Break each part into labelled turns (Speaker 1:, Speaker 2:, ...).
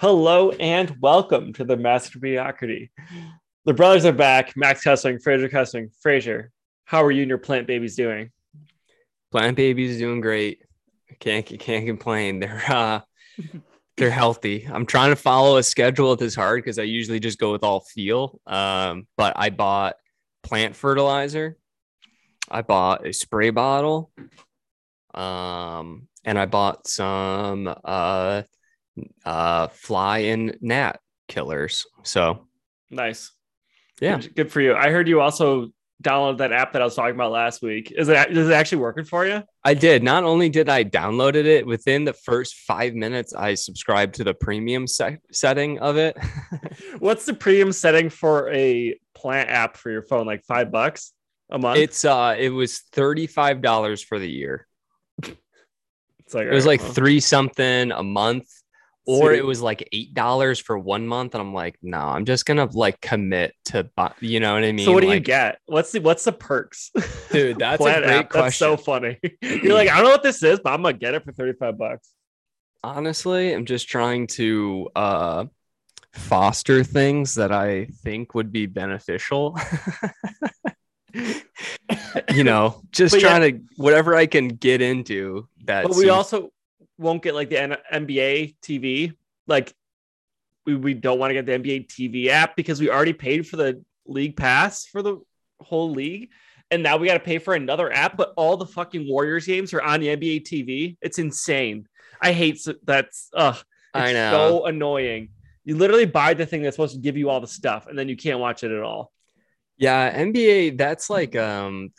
Speaker 1: Hello and welcome to the Master Mediocrity. The brothers are back. Max Kessling, Fraser Kessling. Fraser, how are you and your plant babies doing?
Speaker 2: Plant babies doing great. Can't can't complain. They're uh they're healthy. I'm trying to follow a schedule this hard because I usually just go with all feel. Um, but I bought plant fertilizer. I bought a spray bottle. Um, and I bought some uh uh fly and gnat killers. So
Speaker 1: Nice.
Speaker 2: yeah,
Speaker 1: Good, good for you. I heard you also downloaded that app that I was talking about last week. Is it is it actually working for you?
Speaker 2: I did. Not only did I downloaded it within the first five minutes, I subscribed to the premium se- setting of it.
Speaker 1: What's the premium setting for a plant app for your phone? Like five bucks a month?
Speaker 2: it's uh it was $35 for the year.
Speaker 1: It's like
Speaker 2: It was like
Speaker 1: well,
Speaker 2: three something a month, or it was like eight dollars for one month. And I'm like, no, I'm just gonna like commit to buy, you know what I mean?
Speaker 1: So what do you get? What's the what's the perks?
Speaker 2: Dude, that's a great
Speaker 1: app. That's so funny. You're like, I don't know what this is, but I'm gonna get it for 35 bucks.
Speaker 2: Honestly, I'm just trying to uh foster things that I think would be beneficial. you know, just
Speaker 1: But yeah-
Speaker 2: trying to whatever I can get into that.
Speaker 1: But we also won't get like the N- NBA TV. Like we, we don't want to get the NBA TV app because we already paid for the league pass for the whole league. And now we got to pay for another app, but all the fucking Warriors games are on the NBA TV. It's insane. I hate s- that's. It's
Speaker 2: I know.
Speaker 1: so annoying. You literally buy the thing that's supposed to give you all the stuff, and then you can't watch it at all.
Speaker 2: Yeah, NBA, that's like um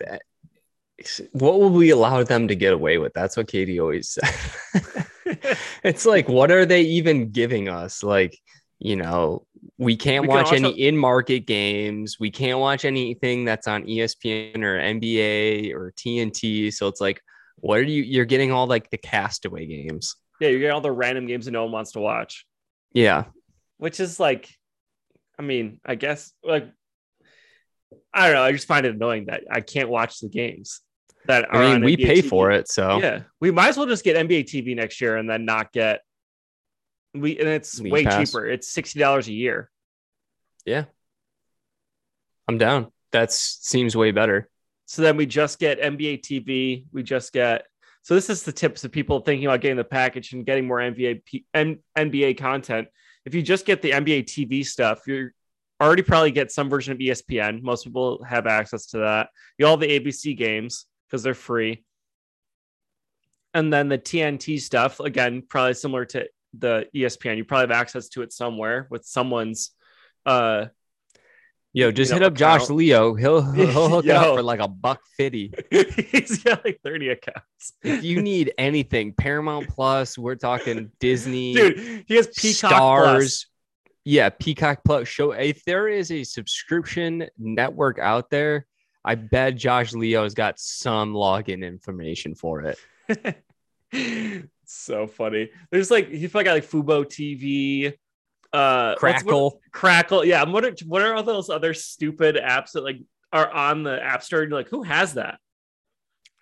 Speaker 2: what will we allow them to get away with? That's what Katie always said. it's like what are they even giving us? Like, you know, we can't
Speaker 1: We can
Speaker 2: watch
Speaker 1: also-
Speaker 2: any in-market games. We can't watch anything that's on ESPN or NBA or TNT. So it's like what are you you're getting all like the castaway games.
Speaker 1: Yeah, you get all the random games that no one wants to watch.
Speaker 2: Yeah.
Speaker 1: which is like i mean i guess like i don't know i just find it annoying that i can't watch the games that are
Speaker 2: I mean, we
Speaker 1: NBA
Speaker 2: pay
Speaker 1: TV.
Speaker 2: for it, so.
Speaker 1: Yeah we might as well just get nba tv next year and then not get we and it's
Speaker 2: League
Speaker 1: way
Speaker 2: Pass.
Speaker 1: cheaper. It's $60 a year.
Speaker 2: Yeah, I'm down. That seems way better.
Speaker 1: so then we just get nba tv we just get so this is the tips of people thinking about getting the package and getting more nba P- N- nba content. If you just get the nba tv stuff you're already probably get some version of espn most people have access to that. You all have the abc games because they're free and then the tnt stuff again probably similar to the espn you probably have access to it somewhere with someone's uh
Speaker 2: Yo, just
Speaker 1: know,
Speaker 2: hit up Josh. Leo. He'll he'll, hook it
Speaker 1: Yo.
Speaker 2: up for like a buck fifty.
Speaker 1: he's got like 30 accounts
Speaker 2: if you need anything, Paramount Plus, we're talking Disney,
Speaker 1: dude he has peacock
Speaker 2: Stars.
Speaker 1: Plus.
Speaker 2: Yeah, Peacock Plus. Show if there is a subscription network out there, I bet Josh Leo's got some login information for it.
Speaker 1: so funny. There's like he's probably got like Fubo TV, uh, what's- what-
Speaker 2: Crackle.
Speaker 1: Crackle. Yeah, what are what are all those other stupid apps that like are on the App Store? And you're like, who has that?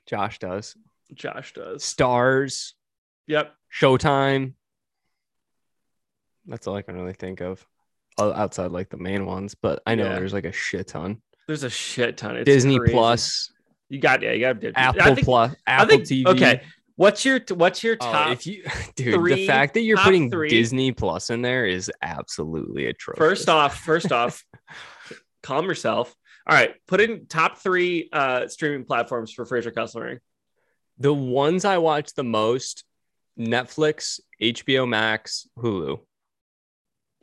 Speaker 2: Josh does.
Speaker 1: Josh does.
Speaker 2: Stars,
Speaker 1: Yep.
Speaker 2: Showtime. That's all I can really think of. Outside like the main ones, but I know
Speaker 1: Yeah.
Speaker 2: there's like a shit ton.
Speaker 1: There's a shit ton. It's
Speaker 2: Disney
Speaker 1: crazy.
Speaker 2: Plus,
Speaker 1: You got yeah. You got Disney.
Speaker 2: Apple
Speaker 1: think,
Speaker 2: Plus, Apple
Speaker 1: think,
Speaker 2: TV.
Speaker 1: Okay. What's your what's your
Speaker 2: Oh,
Speaker 1: top?
Speaker 2: if you, dude,
Speaker 1: three-
Speaker 2: the fact that you're putting
Speaker 1: three-
Speaker 2: Disney Plus in there is absolutely atrocious.
Speaker 1: First off, first off, calm yourself. All right, put in top three uh streaming platforms for Fraser Kessler.
Speaker 2: the ones I watch the most: Netflix, HBO Max, Hulu.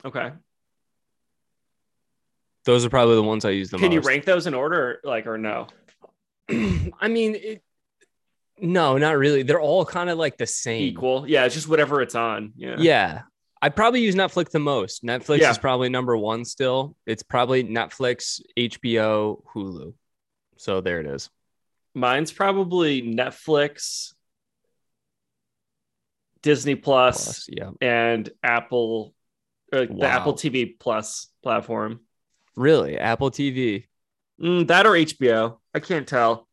Speaker 1: Okay.
Speaker 2: Those are probably the ones I use the most.
Speaker 1: Can you rank those in order, like or no?
Speaker 2: I mean, it, no, not really. They're all kind of like the same.
Speaker 1: Equal. Yeah, it's just whatever it's on. Yeah.
Speaker 2: Yeah. I probably use Netflix the most. Netflix
Speaker 1: Yeah.
Speaker 2: is probably number one still. It's probably Netflix, HBO, Hulu. So there it is.
Speaker 1: Mine's probably Netflix, Disney Plus,
Speaker 2: Plus, yeah.
Speaker 1: and Apple, or like the Apple TV Plus platform.
Speaker 2: Really? Apple TV.
Speaker 1: Mm, that or HBO. I can't tell.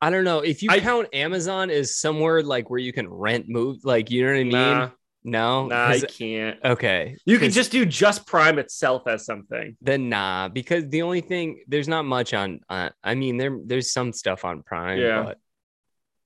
Speaker 2: I don't know. If you
Speaker 1: I-
Speaker 2: count Amazon as somewhere like where you can rent move, like you know what I mean?
Speaker 1: Nah.
Speaker 2: No,
Speaker 1: Nah, I can't.
Speaker 2: okay.
Speaker 1: You can just do just Prime itself as something.
Speaker 2: then nah, because the only thing there's not much on. Uh, I mean, there there's some stuff on Prime.
Speaker 1: Yeah.
Speaker 2: But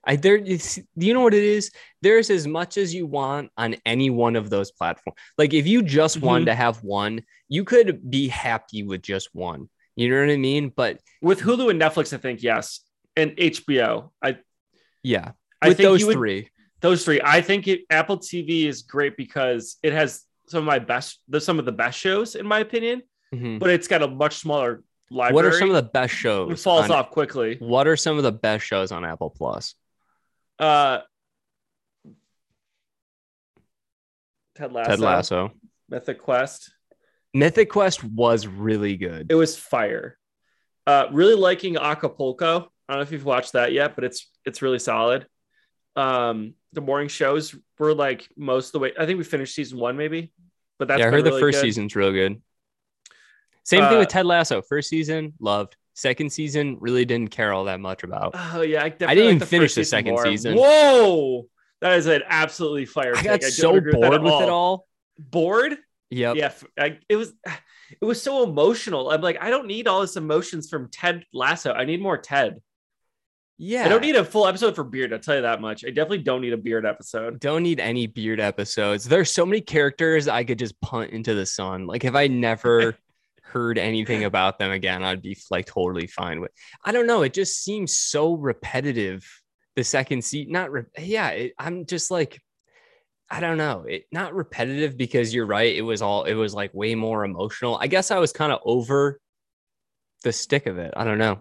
Speaker 2: I there. You know what it is? There's as much as you want on any one of those platforms. Like if you just
Speaker 1: Mhm.
Speaker 2: wanted to have one, you could be happy with just one. You know what I mean? But
Speaker 1: With Hulu and Netflix, I think yes, and HBO. I
Speaker 2: yeah,
Speaker 1: I
Speaker 2: with
Speaker 1: think
Speaker 2: those
Speaker 1: would-
Speaker 2: three.
Speaker 1: those three. I think it, Apple TV is great because it has some of my best, the some of the best shows in my opinion,
Speaker 2: Mhm.
Speaker 1: but it's got a much smaller library.
Speaker 2: What are some of the best
Speaker 1: It
Speaker 2: shows?
Speaker 1: falls
Speaker 2: on-
Speaker 1: off quickly.
Speaker 2: What are some of the best shows on Apple Plus?
Speaker 1: Uh, Ted Lasso,
Speaker 2: Ted Lasso.
Speaker 1: Mythic Quest.
Speaker 2: Mythic Quest was really good.
Speaker 1: It was fire. Uh, really liking Acapulco. I don't know if you've watched that yet, but it's it's really solid. Um, the morning shows were like most of the way. I think we finished season one, maybe. But that's
Speaker 2: yeah, I heard the first
Speaker 1: good.
Speaker 2: season's real good. Same thing
Speaker 1: Uh,
Speaker 2: with Ted Lasso. First season, loved. Second season, really didn't care all that much about.
Speaker 1: Oh yeah, I, definitely
Speaker 2: didn't even
Speaker 1: the
Speaker 2: finish the second
Speaker 1: more.
Speaker 2: season.
Speaker 1: Whoa, that is an absolutely fire.
Speaker 2: I
Speaker 1: take.
Speaker 2: got
Speaker 1: don't
Speaker 2: so bored
Speaker 1: at
Speaker 2: with it all.
Speaker 1: Bored?
Speaker 2: Yep.
Speaker 1: Yeah, I, it was. It was so emotional. I'm like, I don't need all this emotions from Ted Lasso. I need more Ted.
Speaker 2: Yeah.
Speaker 1: I don't need a full episode for Beard. I'll tell you that much. I definitely don't need a Beard episode.
Speaker 2: don't need any beard episodes. There's so many characters I could just punt into the sun. Like if I never heard anything about them again, I'd be like totally fine with. I don't know. It just seems so repetitive. The second seat, not re- yeah. It, I'm just like, I don't know. It not repetitive because you're right. It was all. It was like way more emotional. I guess I was kind of over the stick of it. I don't know.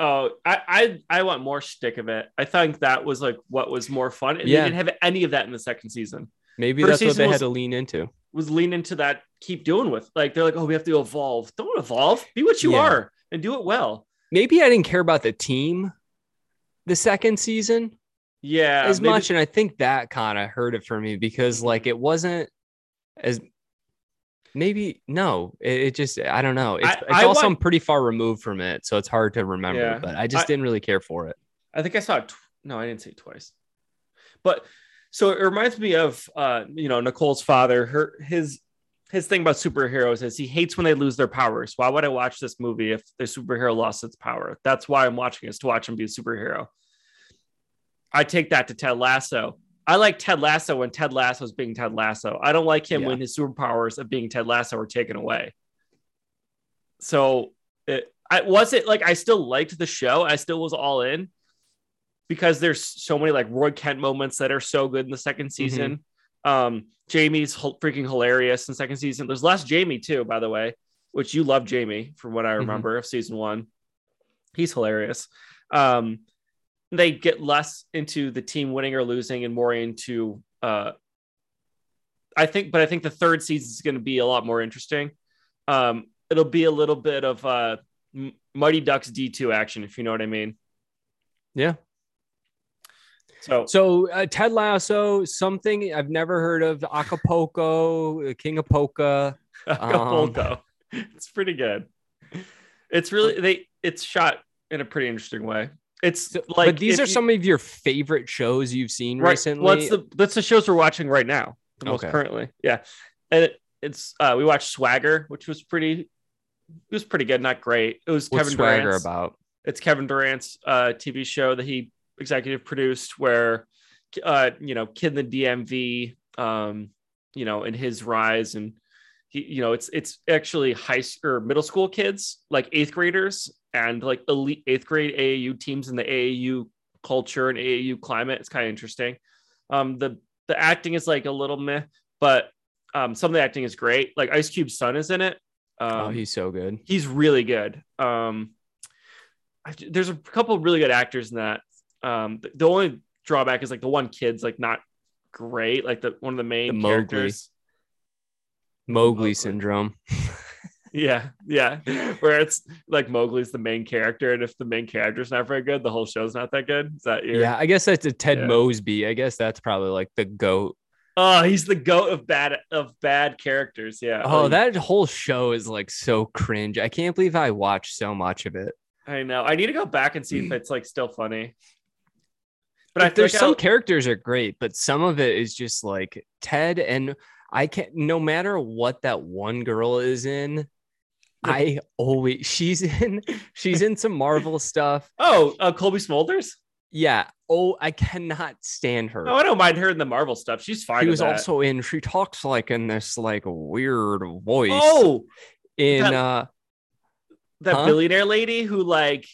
Speaker 1: Oh, I, I I want more stick of it. I think that was like what was more fun. And
Speaker 2: Yeah.
Speaker 1: they didn't have any of that in the second season.
Speaker 2: Maybe
Speaker 1: First
Speaker 2: that's what they
Speaker 1: was-
Speaker 2: had to lean into.
Speaker 1: Was lean into that, keep doing with. Like they're like, oh, we have to evolve. Don't evolve. Be what you
Speaker 2: Yeah.
Speaker 1: are and do it well.
Speaker 2: Maybe I didn't care about the team the second season.
Speaker 1: Yeah.
Speaker 2: as
Speaker 1: maybe-
Speaker 2: much and i think that kind of hurt it for me because like it wasn't as maybe no it, it just i don't know it's,
Speaker 1: I-
Speaker 2: it's
Speaker 1: I
Speaker 2: also
Speaker 1: want-
Speaker 2: i'm pretty far removed from it so it's hard to remember
Speaker 1: Yeah.
Speaker 2: but i just
Speaker 1: I-
Speaker 2: didn't really care for it
Speaker 1: I think I saw it. Tw- no, I didn't say it twice. But so it reminds me of uh, you know, Nicole's father. Her his his thing about superheroes is he hates when they lose their powers. Why would I watch this movie if the superhero lost its power? That's why I'm watching is to watch him be a superhero. I take that to Ted Lasso. I like Ted Lasso when Ted Lasso is being Ted Lasso. I don't like him
Speaker 2: Yeah.
Speaker 1: when his superpowers of being Ted Lasso are taken away. So it I was it like I still liked the show. I still was all in because there's so many like Roy Kent moments that are so good in the second mm-hmm. season. Um, Jamie's h- freaking hilarious in second season. There's less Jamie too, by the way, which you love Jamie from what I
Speaker 2: Mhm.
Speaker 1: remember of season one. He's hilarious. Um, they get less into the team winning or losing and more into uh I think, but I think the third season is going to be a lot more interesting. Um, it'll be a little bit of uh Mighty Ducks D2 action, if you know what I mean.
Speaker 2: yeah
Speaker 1: So
Speaker 2: so uh, ted lasso something i've never heard of acapulco uh, king of polka
Speaker 1: Acapulco. it's pretty good. It's really they it's shot in a pretty interesting way. It's
Speaker 2: So-
Speaker 1: like
Speaker 2: but these are
Speaker 1: you-
Speaker 2: some of your favorite shows you've seen
Speaker 1: right.
Speaker 2: recently
Speaker 1: Well, it's the that's the shows we're watching right now, the most
Speaker 2: Okay.
Speaker 1: currently. Yeah. And it, it's uh we watched Swagger, which was pretty it was pretty good, not great. It was
Speaker 2: what's
Speaker 1: Kevin
Speaker 2: swagger
Speaker 1: Durant's
Speaker 2: about
Speaker 1: it's Kevin Durant's uh, TV show that he executive produced, where uh, you know, kid in the DMV, um, you know, in his rise, and he, you know, it's it's actually high or middle school kids, like eighth graders, and like elite eighth grade AAU teams in the AAU culture and AAU climate. It's kind of interesting. Um, the the acting is like a little meh, but um, some of the acting is great. Like Ice Cube's son is in it. Um,
Speaker 2: oh he's so good
Speaker 1: he's really good. Um, there's a couple of really good actors in that. Um, the, the only drawback is like the one kid's like not great, like the one of the main
Speaker 2: The Mowgli.
Speaker 1: characters.
Speaker 2: mowgli
Speaker 1: Mowgli.
Speaker 2: syndrome
Speaker 1: Yeah, yeah, where it's like Mowgli's the main character, and if the main character's not very good, the whole show's not that good. Is that your?
Speaker 2: Yeah, I guess that's a Ted
Speaker 1: Yeah.
Speaker 2: Mosby. I guess that's probably like the goat.
Speaker 1: Oh, he's the goat of bad of bad characters. Yeah.
Speaker 2: Oh, that whole show is like so cringe. I can't believe I watched so much of it.
Speaker 1: I know. I need to go back and see if it's like still funny. But I
Speaker 2: there's some characters are great, but some of it is just like Ted and I can't. No matter what that one girl is in, I always she's in she's in some Marvel stuff.
Speaker 1: oh, uh, Colby Smulders.
Speaker 2: Yeah. Oh, I cannot stand her.
Speaker 1: Oh, I don't mind her in the Marvel stuff. She's fine.
Speaker 2: she was
Speaker 1: that.
Speaker 2: also in. She talks like in this like weird voice.
Speaker 1: oh
Speaker 2: in
Speaker 1: that-
Speaker 2: uh
Speaker 1: that
Speaker 2: Huh?
Speaker 1: billionaire lady who like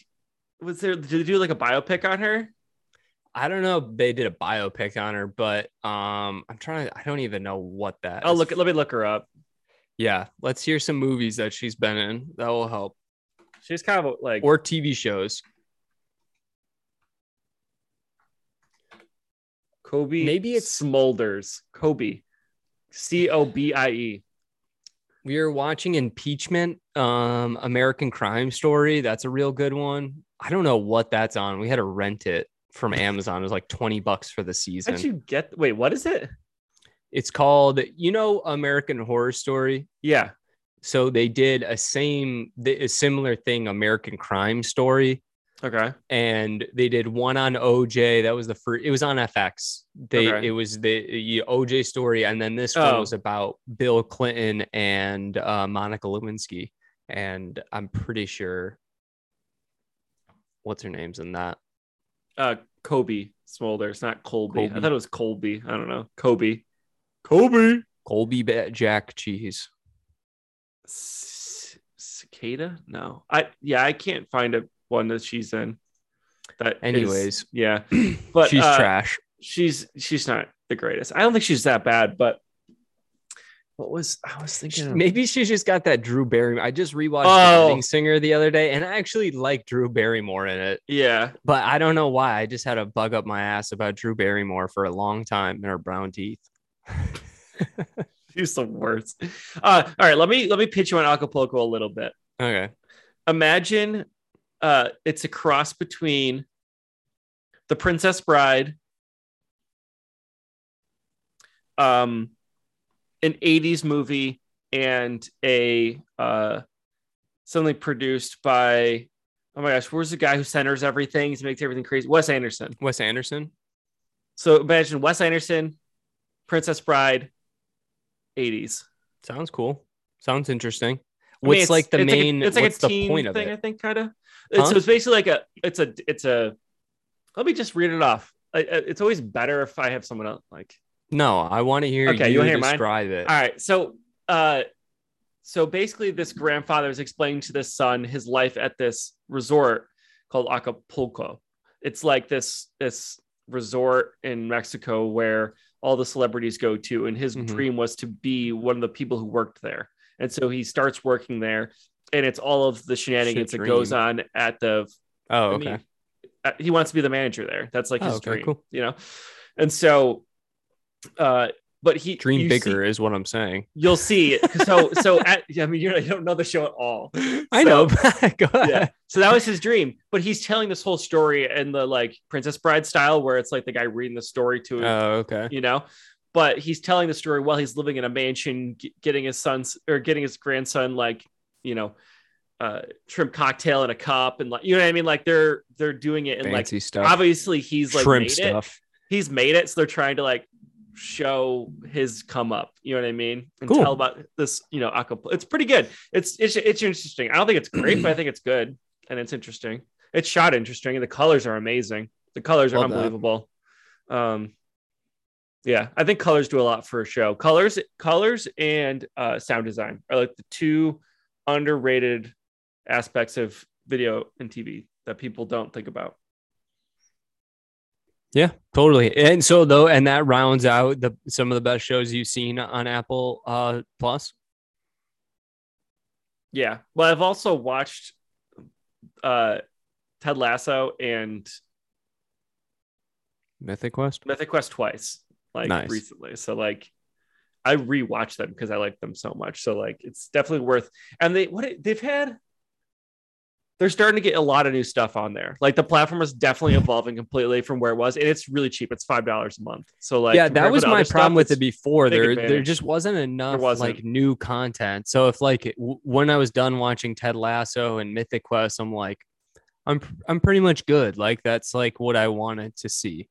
Speaker 1: was there? Did they do like a biopic on her?
Speaker 2: I don't know. They did a biopic on her, but um, I'm trying to. I don't even know what that.
Speaker 1: Oh, look. Let me look her up.
Speaker 2: Yeah, let's hear some movies that she's been in. That will help,
Speaker 1: She's kind of like
Speaker 2: or TV shows.
Speaker 1: Kobe.
Speaker 2: maybe it's-
Speaker 1: Smulders. Kobe. C O B I E.
Speaker 2: We are watching Impeachment, um, American Crime Story. That's a real good one. I don't know what that's on. We had to rent it from Amazon. It was like 20 bucks for the season.
Speaker 1: How'd you get? Wait, what is it?
Speaker 2: It's called, you know, American Horror Story.
Speaker 1: Yeah.
Speaker 2: So they did a same, a similar thing, American Crime Story.
Speaker 1: Okay.
Speaker 2: and they did one on OJ. That was the first. It was on FX. They
Speaker 1: Okay.
Speaker 2: it was the OJ story, and then this one
Speaker 1: Oh.
Speaker 2: was about Bill Clinton and uh, Monica Lewinsky. And I'm pretty sure what's her name's in that.
Speaker 1: Uh, Kobe Smolder. It's not Colby. I thought it was Colby. I don't know. Kobe. Kobe.
Speaker 2: Colby Jack Cheese.
Speaker 1: C- cicada? No. I yeah, I can't find a one that she's in. That
Speaker 2: Anyways.
Speaker 1: yeah. But
Speaker 2: She's
Speaker 1: uh,
Speaker 2: trash.
Speaker 1: She's she's not the greatest. I don't think she's that bad, but what was I was thinking of-
Speaker 2: Maybe she just got that Drew Barrymore. I just rewatched
Speaker 1: Oh.
Speaker 2: The Singer the other day, and I actually like Drew Barrymore in it.
Speaker 1: Yeah.
Speaker 2: But I don't know why. I just had a bug up my ass about Drew Barrymore for a long time and her brown teeth.
Speaker 1: She's the worst. Uh, all right, let me let me pitch you on Acapulco a little bit.
Speaker 2: Okay.
Speaker 1: Imagine uh, it's a cross between the Princess Bride, um, an '80s movie, and a uh, something produced by oh my gosh, where's the guy who centers everything? He makes everything crazy. Wes Anderson.
Speaker 2: Wes Anderson.
Speaker 1: So imagine Wes Anderson, Princess Bride, '80s.
Speaker 2: Sounds cool. Sounds interesting.
Speaker 1: I mean,
Speaker 2: What's like the
Speaker 1: it's a-
Speaker 2: main?
Speaker 1: it's like
Speaker 2: what's
Speaker 1: a
Speaker 2: the
Speaker 1: teen
Speaker 2: point of
Speaker 1: thing, I think, kind of.
Speaker 2: Huh?
Speaker 1: So it's basically like a. It's a. It's a. Let me just read it off. I- It's always better if I have someone else. Like,
Speaker 2: No, I want to hear
Speaker 1: Okay, you
Speaker 2: you
Speaker 1: mine?
Speaker 2: describe it.
Speaker 1: all right. So, uh, so basically, this grandfather is explaining to this son his life at this resort called Acapulco. It's like this this resort in Mexico where all the celebrities go to, and his
Speaker 2: Mhm.
Speaker 1: dream was to be one of the people who worked there. And so he starts working there, and it's all of the shenanigans that goes on at the.
Speaker 2: oh,
Speaker 1: I
Speaker 2: okay.
Speaker 1: mean, uh, he wants to be the manager there. That's like
Speaker 2: Oh,
Speaker 1: his
Speaker 2: okay,
Speaker 1: dream,
Speaker 2: cool.
Speaker 1: you know. And so, uh, but he
Speaker 2: Dream
Speaker 1: you see-
Speaker 2: bigger is what I'm saying.
Speaker 1: you'll see. So, so at, I mean, you're, you don't know the show at all.
Speaker 2: I know.
Speaker 1: Yeah. So that was his dream, but he's telling this whole story in the like Princess Bride style, where it's like the guy reading the story to him,
Speaker 2: Oh, okay.
Speaker 1: you know. But he's telling the story while he's living in a mansion, g- getting his son's or getting his grandson like, you know, uh, shrimp cocktail in a cup, and like, you know what I mean? Like they're they're doing it, and like
Speaker 2: stuff.
Speaker 1: obviously he's like
Speaker 2: Shrimp
Speaker 1: made it.
Speaker 2: stuff.
Speaker 1: He's made it, so they're trying to like show his come up. You know what I mean? And
Speaker 2: Cool.
Speaker 1: tell about this, you know. It's pretty good. It's it's it's interesting. I don't think it's great, but I think it's good and it's interesting. It's shot interesting, and the colors are amazing. The colors are
Speaker 2: Love that.
Speaker 1: unbelievable. Um, yeah, I think colors do a lot for a show. Colors, colors, and uh, sound design are like the two underrated aspects of video and TV that people don't think about.
Speaker 2: Yeah, totally. And so though, and that rounds out the some of the best shows you've seen on Apple uh Plus.
Speaker 1: Yeah. Well, I've also watched uh Ted Lasso and
Speaker 2: Mythic Quest.
Speaker 1: Mythic Quest twice, like
Speaker 2: Nice.
Speaker 1: recently. So like I rewatched them because I like them so much. So like it's definitely worth and they what they've had they're starting to get a lot of new stuff on there. Like the platform is definitely evolving completely from where it was, and it's really cheap. It's five dollars a month. So like
Speaker 2: yeah, that was my problem
Speaker 1: stuff,
Speaker 2: with it before. There, there just wasn't enough
Speaker 1: wasn't.
Speaker 2: like new content. So if like w- when I was done watching Ted Lasso and Mythic Quest, I'm like, I'm I'm pretty much good. Like that's like what I wanted to see.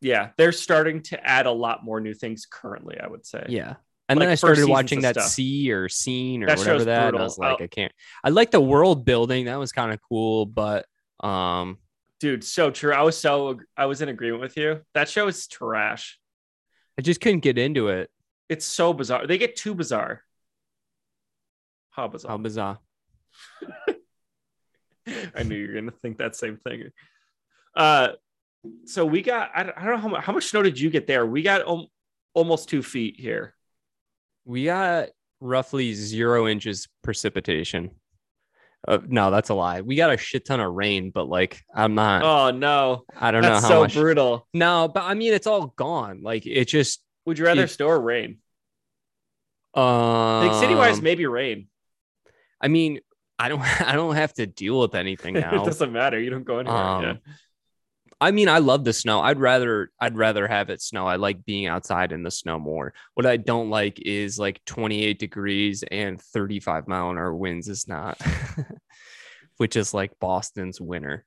Speaker 1: Yeah, they're starting to add a lot more new things currently. I would say.
Speaker 2: Yeah. And
Speaker 1: Like
Speaker 2: then I started watching that
Speaker 1: stuff.
Speaker 2: C or Scene or
Speaker 1: That
Speaker 2: whatever that. And I was like,
Speaker 1: I'll-
Speaker 2: I can't. I like the world building. That was kind of cool, but um,
Speaker 1: dude, so true. I was so I was in agreement with you. That show is trash.
Speaker 2: I just couldn't get into it.
Speaker 1: It's so bizarre. They get too bizarre. How bizarre.
Speaker 2: How bizarre.
Speaker 1: I knew you were gonna think that same thing. Uh, so we got. I don't, I don't know how much. How much snow did you get there? We got um, almost two feet here.
Speaker 2: We got roughly zero inches precipitation. Uh, no, that's a lie. We got a shit ton of rain, but like I'm not.
Speaker 1: Oh no,
Speaker 2: I don't
Speaker 1: that's
Speaker 2: know how
Speaker 1: so
Speaker 2: much.
Speaker 1: brutal.
Speaker 2: No, but I mean it's all gone. Like it just.
Speaker 1: Would you rather
Speaker 2: It-
Speaker 1: or rain?
Speaker 2: Um,
Speaker 1: think city wise, maybe rain.
Speaker 2: I mean, I don't. I don't have to deal with anything now.
Speaker 1: it doesn't matter. You don't go anywhere.
Speaker 2: Um,
Speaker 1: yeah.
Speaker 2: I mean, I love the snow. I'd rather I'd rather have it snow. I like being outside in the snow more. What I don't like is like 28 degrees and 35 mile an hour winds is not, which is like Boston's winter.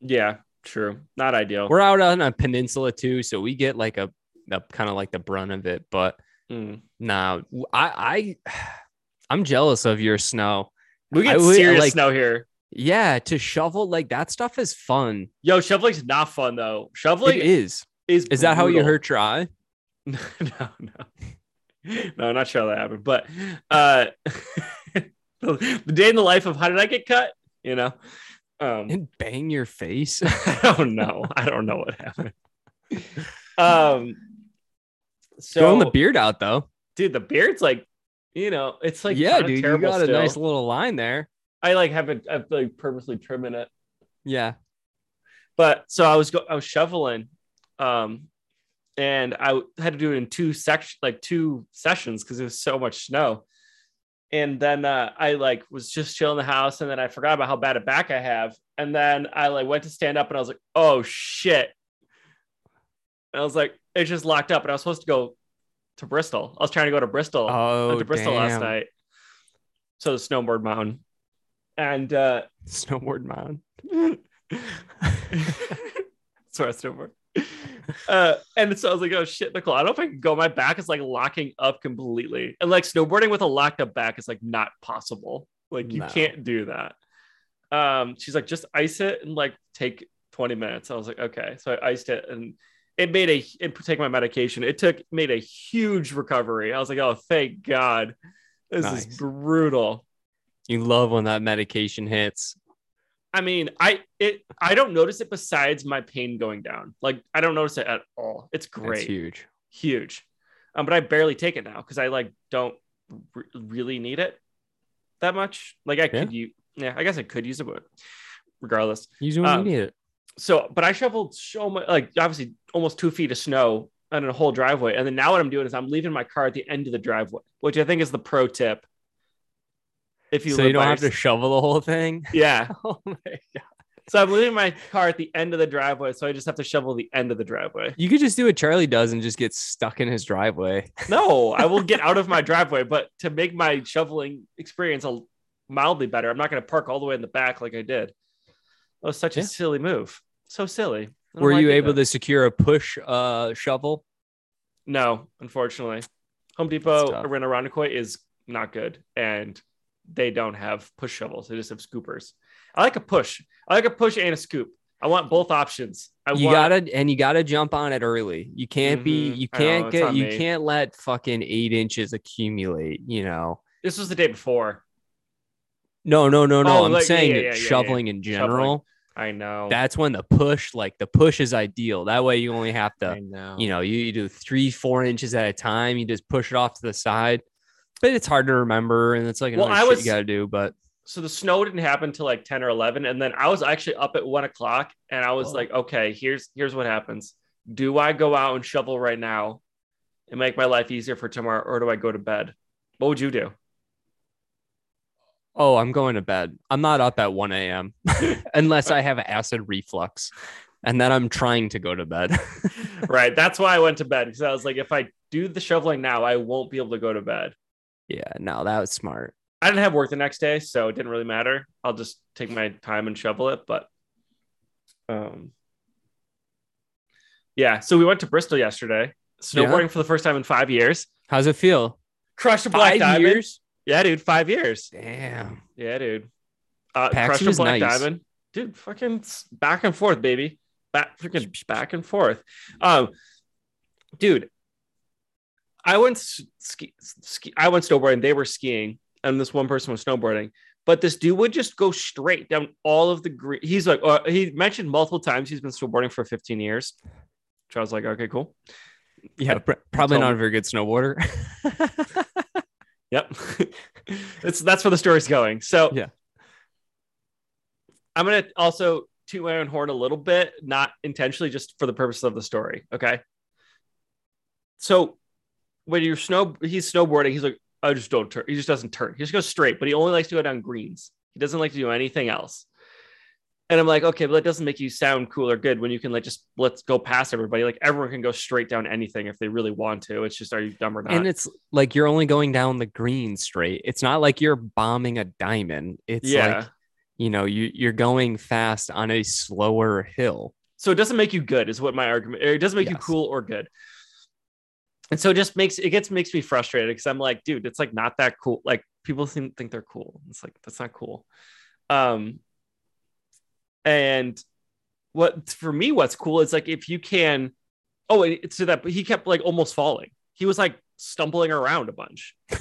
Speaker 1: Yeah, true. Not ideal.
Speaker 2: We're out on a peninsula too, so we get like a, a kind of like the brunt of it. But
Speaker 1: Mm.
Speaker 2: nah, I I I'm jealous of your snow.
Speaker 1: We
Speaker 2: I
Speaker 1: get
Speaker 2: would-
Speaker 1: serious
Speaker 2: like-
Speaker 1: snow here.
Speaker 2: Yeah, to shovel like that stuff is fun.
Speaker 1: Yo, shoveling's not fun though. Shoveling
Speaker 2: it is.
Speaker 1: is
Speaker 2: Is that how you hurt your eye?
Speaker 1: no, no, no, not sure how that happened. But uh, the day in the life of how did I get cut? You know, um,
Speaker 2: And bang your face.
Speaker 1: I don't know. I don't know what happened. Um, so
Speaker 2: Growing the beard out though.
Speaker 1: dude, the beard's like, you know, it's like
Speaker 2: yeah, dude, you got a
Speaker 1: still.
Speaker 2: nice little line there.
Speaker 1: I like haven't I've like purposely trimming it.
Speaker 2: Yeah.
Speaker 1: But so I was go I was shoveling, um, and I had to do it in two section like two sessions because there was so much snow. And then uh, I like was just chilling the house, and then I forgot about how bad a back I have. And then I like went to stand up, and I was like, "Oh shit!" And I was like, "It just locked up." And I was supposed to go to Bristol. I was trying to go to Bristol.
Speaker 2: Oh,
Speaker 1: to Bristol last night. So the snowboard mountain, and uh,
Speaker 2: Snowboard.
Speaker 1: That's where I snowboard. Uh, and so I was like, oh shit, Nicole, I don't know if I can go. My back is like locking up completely. And like snowboarding with a locked up back is like not possible. Like you
Speaker 2: No.
Speaker 1: can't do that. Um, she's like, just ice it and like take 20 minutes. I was like, okay. So I iced it and it made a it take my medication. It took made a huge recovery. I was like, oh thank God. This
Speaker 2: Nice.
Speaker 1: is brutal.
Speaker 2: You love when that medication hits.
Speaker 1: I mean, I it I don't notice it besides my pain going down. Like I don't notice it at all. It's
Speaker 2: That's
Speaker 1: great,
Speaker 2: huge.
Speaker 1: huge. Um, but I barely take it now because I like don't r- really need it that much. Like I could use, yeah, I guess I could use it, but regardless.
Speaker 2: Use it when
Speaker 1: Um,
Speaker 2: you need it.
Speaker 1: So, but I shoveled so much, like obviously almost two feet of snow on a whole driveway, and then now what I'm doing is I'm leaving my car at the end of the driveway, which I think is the pro tip. If you
Speaker 2: So you don't have to shovel the whole thing.
Speaker 1: yeah.
Speaker 2: Oh my god.
Speaker 1: So I'm leaving my car at the end of the driveway, so I just have to shovel the end of the driveway.
Speaker 2: You could just do what Charlie does and just get stuck in his driveway.
Speaker 1: No, I will get out of my driveway, but to make my shoveling experience a mildly better, I'm not going to park all the way in the back like I did. That was such
Speaker 2: Yeah.
Speaker 1: a silly move. So silly. I don't know
Speaker 2: Were you able to secure a push uh shovel?
Speaker 1: No, unfortunately. Home Depot around Irondequoit is not good, and they don't have push shovels. They just have scoopers. I like a push. I like a push and a scoop. I want both options. I
Speaker 2: you
Speaker 1: want,
Speaker 2: gotta and you gotta jump on it early. You can't be
Speaker 1: Mhm.
Speaker 2: you can't
Speaker 1: it's
Speaker 2: get you
Speaker 1: me.
Speaker 2: can't let fucking eight inches accumulate, you know.
Speaker 1: This was the day before.
Speaker 2: No, no, no, no.
Speaker 1: Oh,
Speaker 2: I'm
Speaker 1: like,
Speaker 2: saying
Speaker 1: yeah, yeah, yeah, yeah.
Speaker 2: shoveling in general.
Speaker 1: I know.
Speaker 2: That's when the push, like the push is ideal. That way you only have to,
Speaker 1: know.
Speaker 2: you know, you, you do three, four inches at a time. You just push it off to the side. But it's hard to remember, and it's like
Speaker 1: Well, I was-
Speaker 2: you gotta do. But
Speaker 1: so the snow didn't happen till like 10 or 11 and then i was actually up at one o'clock and i was
Speaker 2: Whoa.
Speaker 1: like okay here's here's what happens do i go out and shovel right now and make my life easier for tomorrow or do i go to bed what would you do
Speaker 2: oh, I'm going to bed. I'm not up at 1 a.m. unless I have acid reflux, and then I'm trying to go to bed.
Speaker 1: right that's why i went to bed because i was like if i do the shoveling now i won't be able to go to bed
Speaker 2: yeah, no, that was smart.
Speaker 1: i didn't have work the next day so it didn't really matter i'll just take my time and shovel it but um Yeah. So we went to Bristol yesterday, snowboarding
Speaker 2: Yeah.
Speaker 1: for the first time in five years.
Speaker 2: How's it feel?
Speaker 1: Crushed a black
Speaker 2: Five
Speaker 1: diamond.
Speaker 2: years.
Speaker 1: Yeah, dude. Five years.
Speaker 2: Damn.
Speaker 1: Yeah, dude. Uh, crushed a black
Speaker 2: nice.
Speaker 1: diamond. Dude, fucking back and forth, baby. Back freaking back and forth. Um, dude, I went ski, ski I went snowboarding, they were skiing, and this one person was snowboarding. But this dude would just go straight down all of the green. He's like, uh, he mentioned multiple times he's been snowboarding for 15 years. Which I was like, okay, cool.
Speaker 2: Yeah, pr- probably not a very good snowboarder.
Speaker 1: Yep. it's that's where the story's going. So
Speaker 2: Yeah.
Speaker 1: I'm gonna also toot my own horn a little bit, not intentionally, just for the purpose of the story. Okay. So when you're snow he's snowboarding, he's like, I just don't turn. He just doesn't turn. He just goes straight, but he only likes to go down greens. He doesn't like to do anything else. And I'm like, okay, but that doesn't make you sound cool or good when you can like just let's go past everybody. Like everyone can go straight down anything if they really want to. It's just are you dumb or not?
Speaker 2: and it's like you're only going down the green straight. It's not like you're bombing a diamond. It's
Speaker 1: yeah.
Speaker 2: like you know you you're going fast on a slower hill.
Speaker 1: So it doesn't make you good, is what my argument. It doesn't make you cool or good. And so it just makes it gets makes me frustrated because I'm like, dude, it's like not that cool. Like people think think they're cool. It's like that's not cool. Um, and what for me, what's cool is like if you can. Oh, it's to that, but he kept like almost falling. He was like stumbling around a bunch, and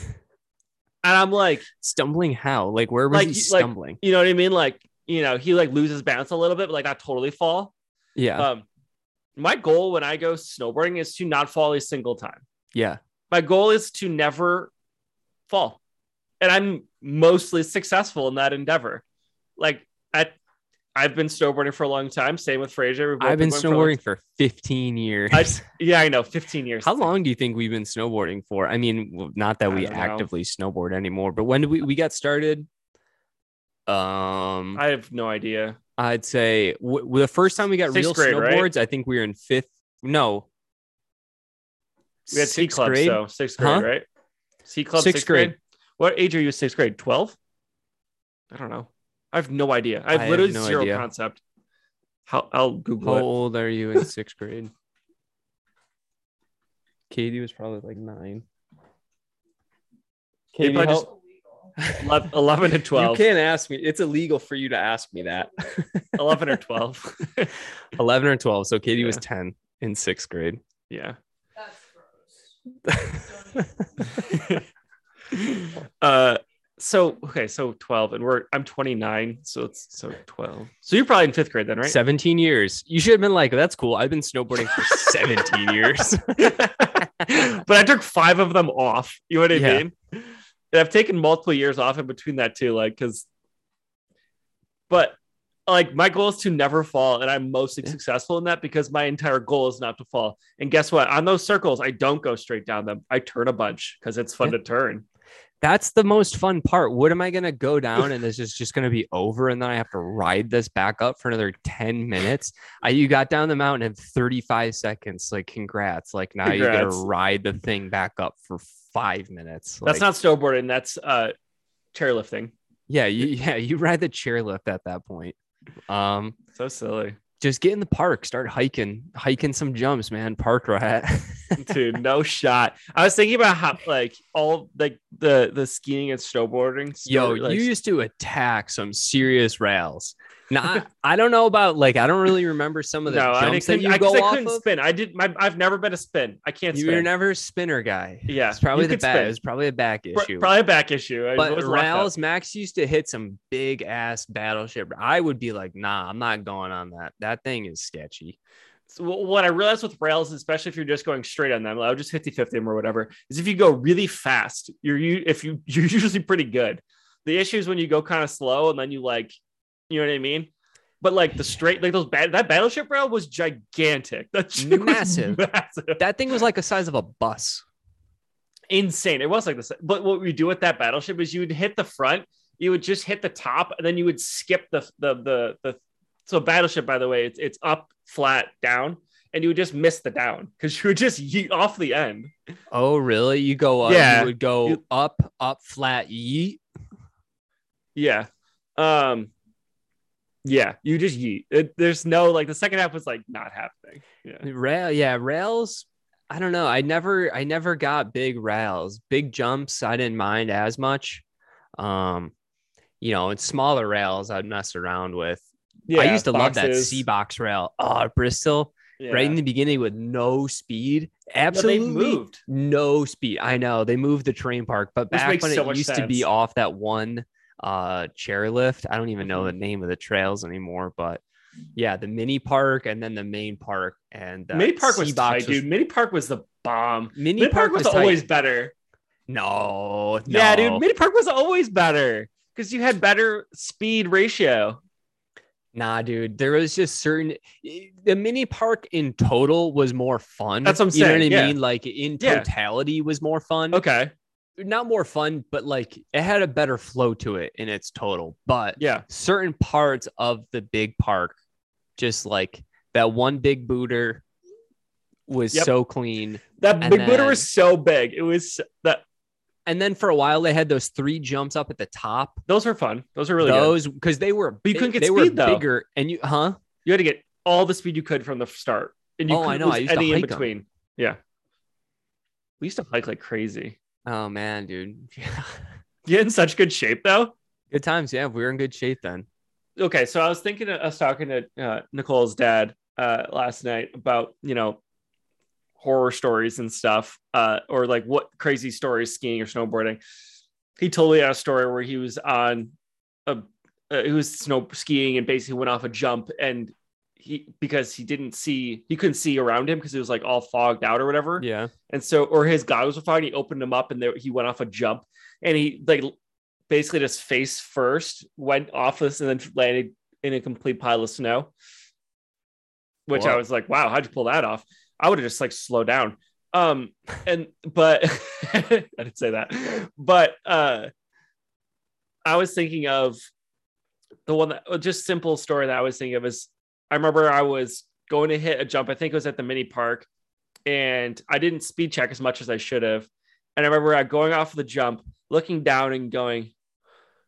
Speaker 1: I'm like,
Speaker 2: Stumbling how? Like where was
Speaker 1: Like,
Speaker 2: he
Speaker 1: you- like-
Speaker 2: stumbling?
Speaker 1: you know what I mean? Like, you know, he like loses balance a little bit, but like not totally fall.
Speaker 2: yeah,
Speaker 1: Um, my goal when I go snowboarding is to not fall a single time.
Speaker 2: yeah.
Speaker 1: My goal is to never fall, and I'm mostly successful in that endeavor. Like I, I've been snowboarding for a long time. Same with Fraser.
Speaker 2: I've been
Speaker 1: for long-
Speaker 2: snowboarding for 15 years.
Speaker 1: I, yeah, I know, 15 years.
Speaker 2: How long do you think we've been snowboarding for? I mean, not that we
Speaker 1: don't know.
Speaker 2: actively snowboard anymore, but when did we we got started? Um,
Speaker 1: I have no idea.
Speaker 2: I'd say w- the first time we got
Speaker 1: Sixth
Speaker 2: real
Speaker 1: grade, right?
Speaker 2: snowboards, I think we were in fifth. No,
Speaker 1: We had
Speaker 2: sixth
Speaker 1: club,
Speaker 2: grade?
Speaker 1: so sixth grade,
Speaker 2: Huh?
Speaker 1: right? Ski club,
Speaker 2: Sixth
Speaker 1: sixth, grade.
Speaker 2: grade.
Speaker 1: What age are you? Sixth grade, 12? I don't know. I have no idea. I have
Speaker 2: I have
Speaker 1: literally
Speaker 2: no
Speaker 1: zero
Speaker 2: idea.
Speaker 1: concept. How I'll
Speaker 2: How
Speaker 1: Google it.
Speaker 2: old are you in sixth grade? Katie was probably like nine. Katie, how-
Speaker 1: 11, 11 to 12.
Speaker 2: You can't ask me. It's illegal for you to ask me that.
Speaker 1: 11 or 12.
Speaker 2: 11 or 12. So Katie was 10 in sixth grade.
Speaker 1: yeah.
Speaker 3: That's gross.
Speaker 1: uh so okay, so 12 and we're I'm 29, so it's so 12. So you're probably in 5th grade then, right?
Speaker 2: 17 years. You should have been like, that's cool. I've been snowboarding for 17 years.
Speaker 1: but I took 5 of them off. You know what I
Speaker 2: Yeah.
Speaker 1: mean? And I've taken multiple years off in between that too like cuz but like my goal is to never fall and I'm mostly
Speaker 2: Yeah.
Speaker 1: successful in that because my entire goal is not to fall. And guess what? On those circles, I don't go straight down them. I turn a bunch cuz it's fun
Speaker 2: Yeah.
Speaker 1: to turn.
Speaker 2: That's the most fun part. What am I going to go down and this is just going to be over and then I have to ride this back up for another 10 minutes? I, you got down the mountain in 35 seconds. Like, congrats. Like, now you got
Speaker 1: Congrats.
Speaker 2: to ride the thing back up for five minutes.
Speaker 1: That's
Speaker 2: Like,
Speaker 1: not snowboarding, that's uh chairlifting.
Speaker 2: yeah, you, yeah, you ride the chairlift at that point. Um,
Speaker 1: So silly.
Speaker 2: just get in the park, start hiking, hiking some jumps, man. Park rat.
Speaker 1: dude no shot i was thinking about how like all like the the skiing and snowboarding
Speaker 2: Yo,
Speaker 1: like,
Speaker 2: you used to attack some serious rails. Now, I, I don't know about like I don't really remember some of the
Speaker 1: no
Speaker 2: jumps that you
Speaker 1: I,
Speaker 2: go
Speaker 1: I
Speaker 2: off
Speaker 1: couldn't
Speaker 2: of.
Speaker 1: spin i did my i've never been a spin i can't
Speaker 2: You
Speaker 1: spin
Speaker 2: were never a spinner guy.
Speaker 1: Yeah,
Speaker 2: it's probably the back.
Speaker 1: spin.
Speaker 2: It probably a back issue.
Speaker 1: probably a back issue I
Speaker 2: but rails, Max used to hit some big ass battleship. I would be like, nah, I'm not going on that. That thing is sketchy.
Speaker 1: So what I realized with rails, especially if you're just going straight on them, I'll just 50 50 them or whatever, is if you go really fast, you're you if you you're usually pretty good. The issue is when you go kind of slow and then you like, you know what I mean? But like the straight, like those bad that battleship rail was gigantic. That shit was
Speaker 2: Massive.
Speaker 1: massive.
Speaker 2: That thing was like the size of a bus.
Speaker 1: insane. It was like this. But what we do with that battleship is you would hit the front, you would just hit the top, and then you would skip the the the the. So battleship, by the way, it's it's up, flat, down, and you would just miss the down because you would just yeet off the end.
Speaker 2: Oh, really? You go up,
Speaker 1: Yeah.
Speaker 2: you would go up, up, flat, yeet.
Speaker 1: Yeah. Um. Yeah, you just yeet. It, there's no like the second half was like not happening. Yeah.
Speaker 2: Rail, yeah, rails. I don't know. I never, I never got big rails, big jumps. I didn't mind as much. Um, you know, and smaller rails I'd mess around with.
Speaker 1: Yeah,
Speaker 2: I used to love that. C box rail. Oh, Bristol,
Speaker 1: Yeah.
Speaker 2: right in the beginning with no speed. Absolutely
Speaker 1: moved.
Speaker 2: no speed. I know they moved the terrain park, but
Speaker 1: Which
Speaker 2: back when
Speaker 1: so
Speaker 2: it used to be off that one uh chairlift, I don't even know the name of the trails anymore, but yeah, the mini park and then the main park and uh,
Speaker 1: Mini Park was tight, dude. Mini Park was the bomb.
Speaker 2: Mini,
Speaker 1: Mini Park was,
Speaker 2: tight.
Speaker 1: always better.
Speaker 2: no,
Speaker 1: Yeah, dude. Mini Park was always better because you had better speed ratio.
Speaker 2: Nah, dude. There was just certain the mini park in total was more fun.
Speaker 1: That's what I'm
Speaker 2: You know what I
Speaker 1: saying, yeah.
Speaker 2: mean? Like in
Speaker 1: Yeah.
Speaker 2: totality was more fun.
Speaker 1: Okay.
Speaker 2: Not more fun, but like it had a better flow to it in its total. But
Speaker 1: Yeah.
Speaker 2: certain parts of the big park, just like that one big booter was
Speaker 1: Yep.
Speaker 2: so clean.
Speaker 1: That
Speaker 2: And
Speaker 1: big booter was so big. It was that
Speaker 2: And then for a while they had those three jumps up at the top.
Speaker 1: those were fun. Those were really
Speaker 2: those because they were
Speaker 1: But you couldn't get
Speaker 2: they were
Speaker 1: speed, though.
Speaker 2: bigger and you huh?
Speaker 1: You had to get all the speed you could from the start. And you
Speaker 2: Oh, I
Speaker 1: couldn't
Speaker 2: know. I
Speaker 1: lose
Speaker 2: used to
Speaker 1: any in between. Yeah. We used to hike like crazy.
Speaker 2: Oh man, dude.
Speaker 1: You're in such good shape though.
Speaker 2: Good times. Yeah, we were in good shape then.
Speaker 1: okay, so I was thinking, I was talking to uh, Nicole's dad uh, last night about you know horror stories and stuff, uh, or like what crazy stories skiing or snowboarding. He told me a story where he was on a uh, he was snow skiing and basically went off a jump and he because he didn't see he couldn't see around him because it was like all fogged out or whatever.
Speaker 2: Yeah.
Speaker 1: and so or his goggles were fine he opened them up and there, he went off a jump and he like basically just face first went off this and then landed in a complete pile of snow. Which i was like wow how'd you pull that off? I would have just like slowed down. Um and but i didn't say that. But uh i was thinking of the one that just simple story that i was thinking of is i remember i was going to hit a jump i think it was at the mini park and I didn't speed check as much as I should have. And I remember going off the jump, looking down and going,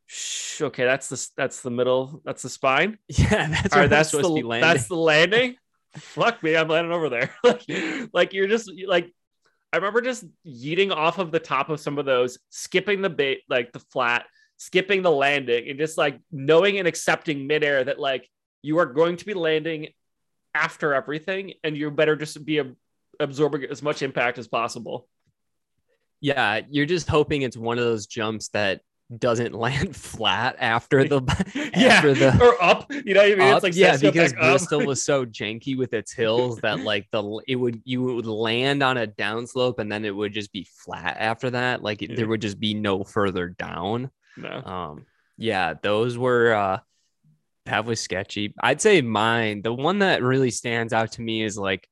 Speaker 1: Shh, okay, that's the that's the middle, that's the spine.
Speaker 2: Yeah, that's
Speaker 1: All that's
Speaker 2: supposed
Speaker 1: the
Speaker 2: to be landing.
Speaker 1: that's the landing. Fuck me, I'm landing over there. like, like you're just like I remember just yeeting off of the top of some of those, skipping the bait, like the flat, skipping the landing, and just like knowing and accepting midair that like you are going to be landing after everything, and you better just be ab- absorbing as much impact as possible.
Speaker 2: Yeah, you're just hoping it's one of those jumps that doesn't land flat after the yeah after the
Speaker 1: or up. You know what I mean?
Speaker 2: up.
Speaker 1: It's like
Speaker 2: yeah, because. Bristol was so janky with its hills that like the it would you would land on a downslope and then it would just be flat after that. Like it,
Speaker 1: Yeah.
Speaker 2: there would just be no further down.
Speaker 1: no.
Speaker 2: Um, yeah, those were uh that was sketchy. I'd say mine, the one that really stands out to me is like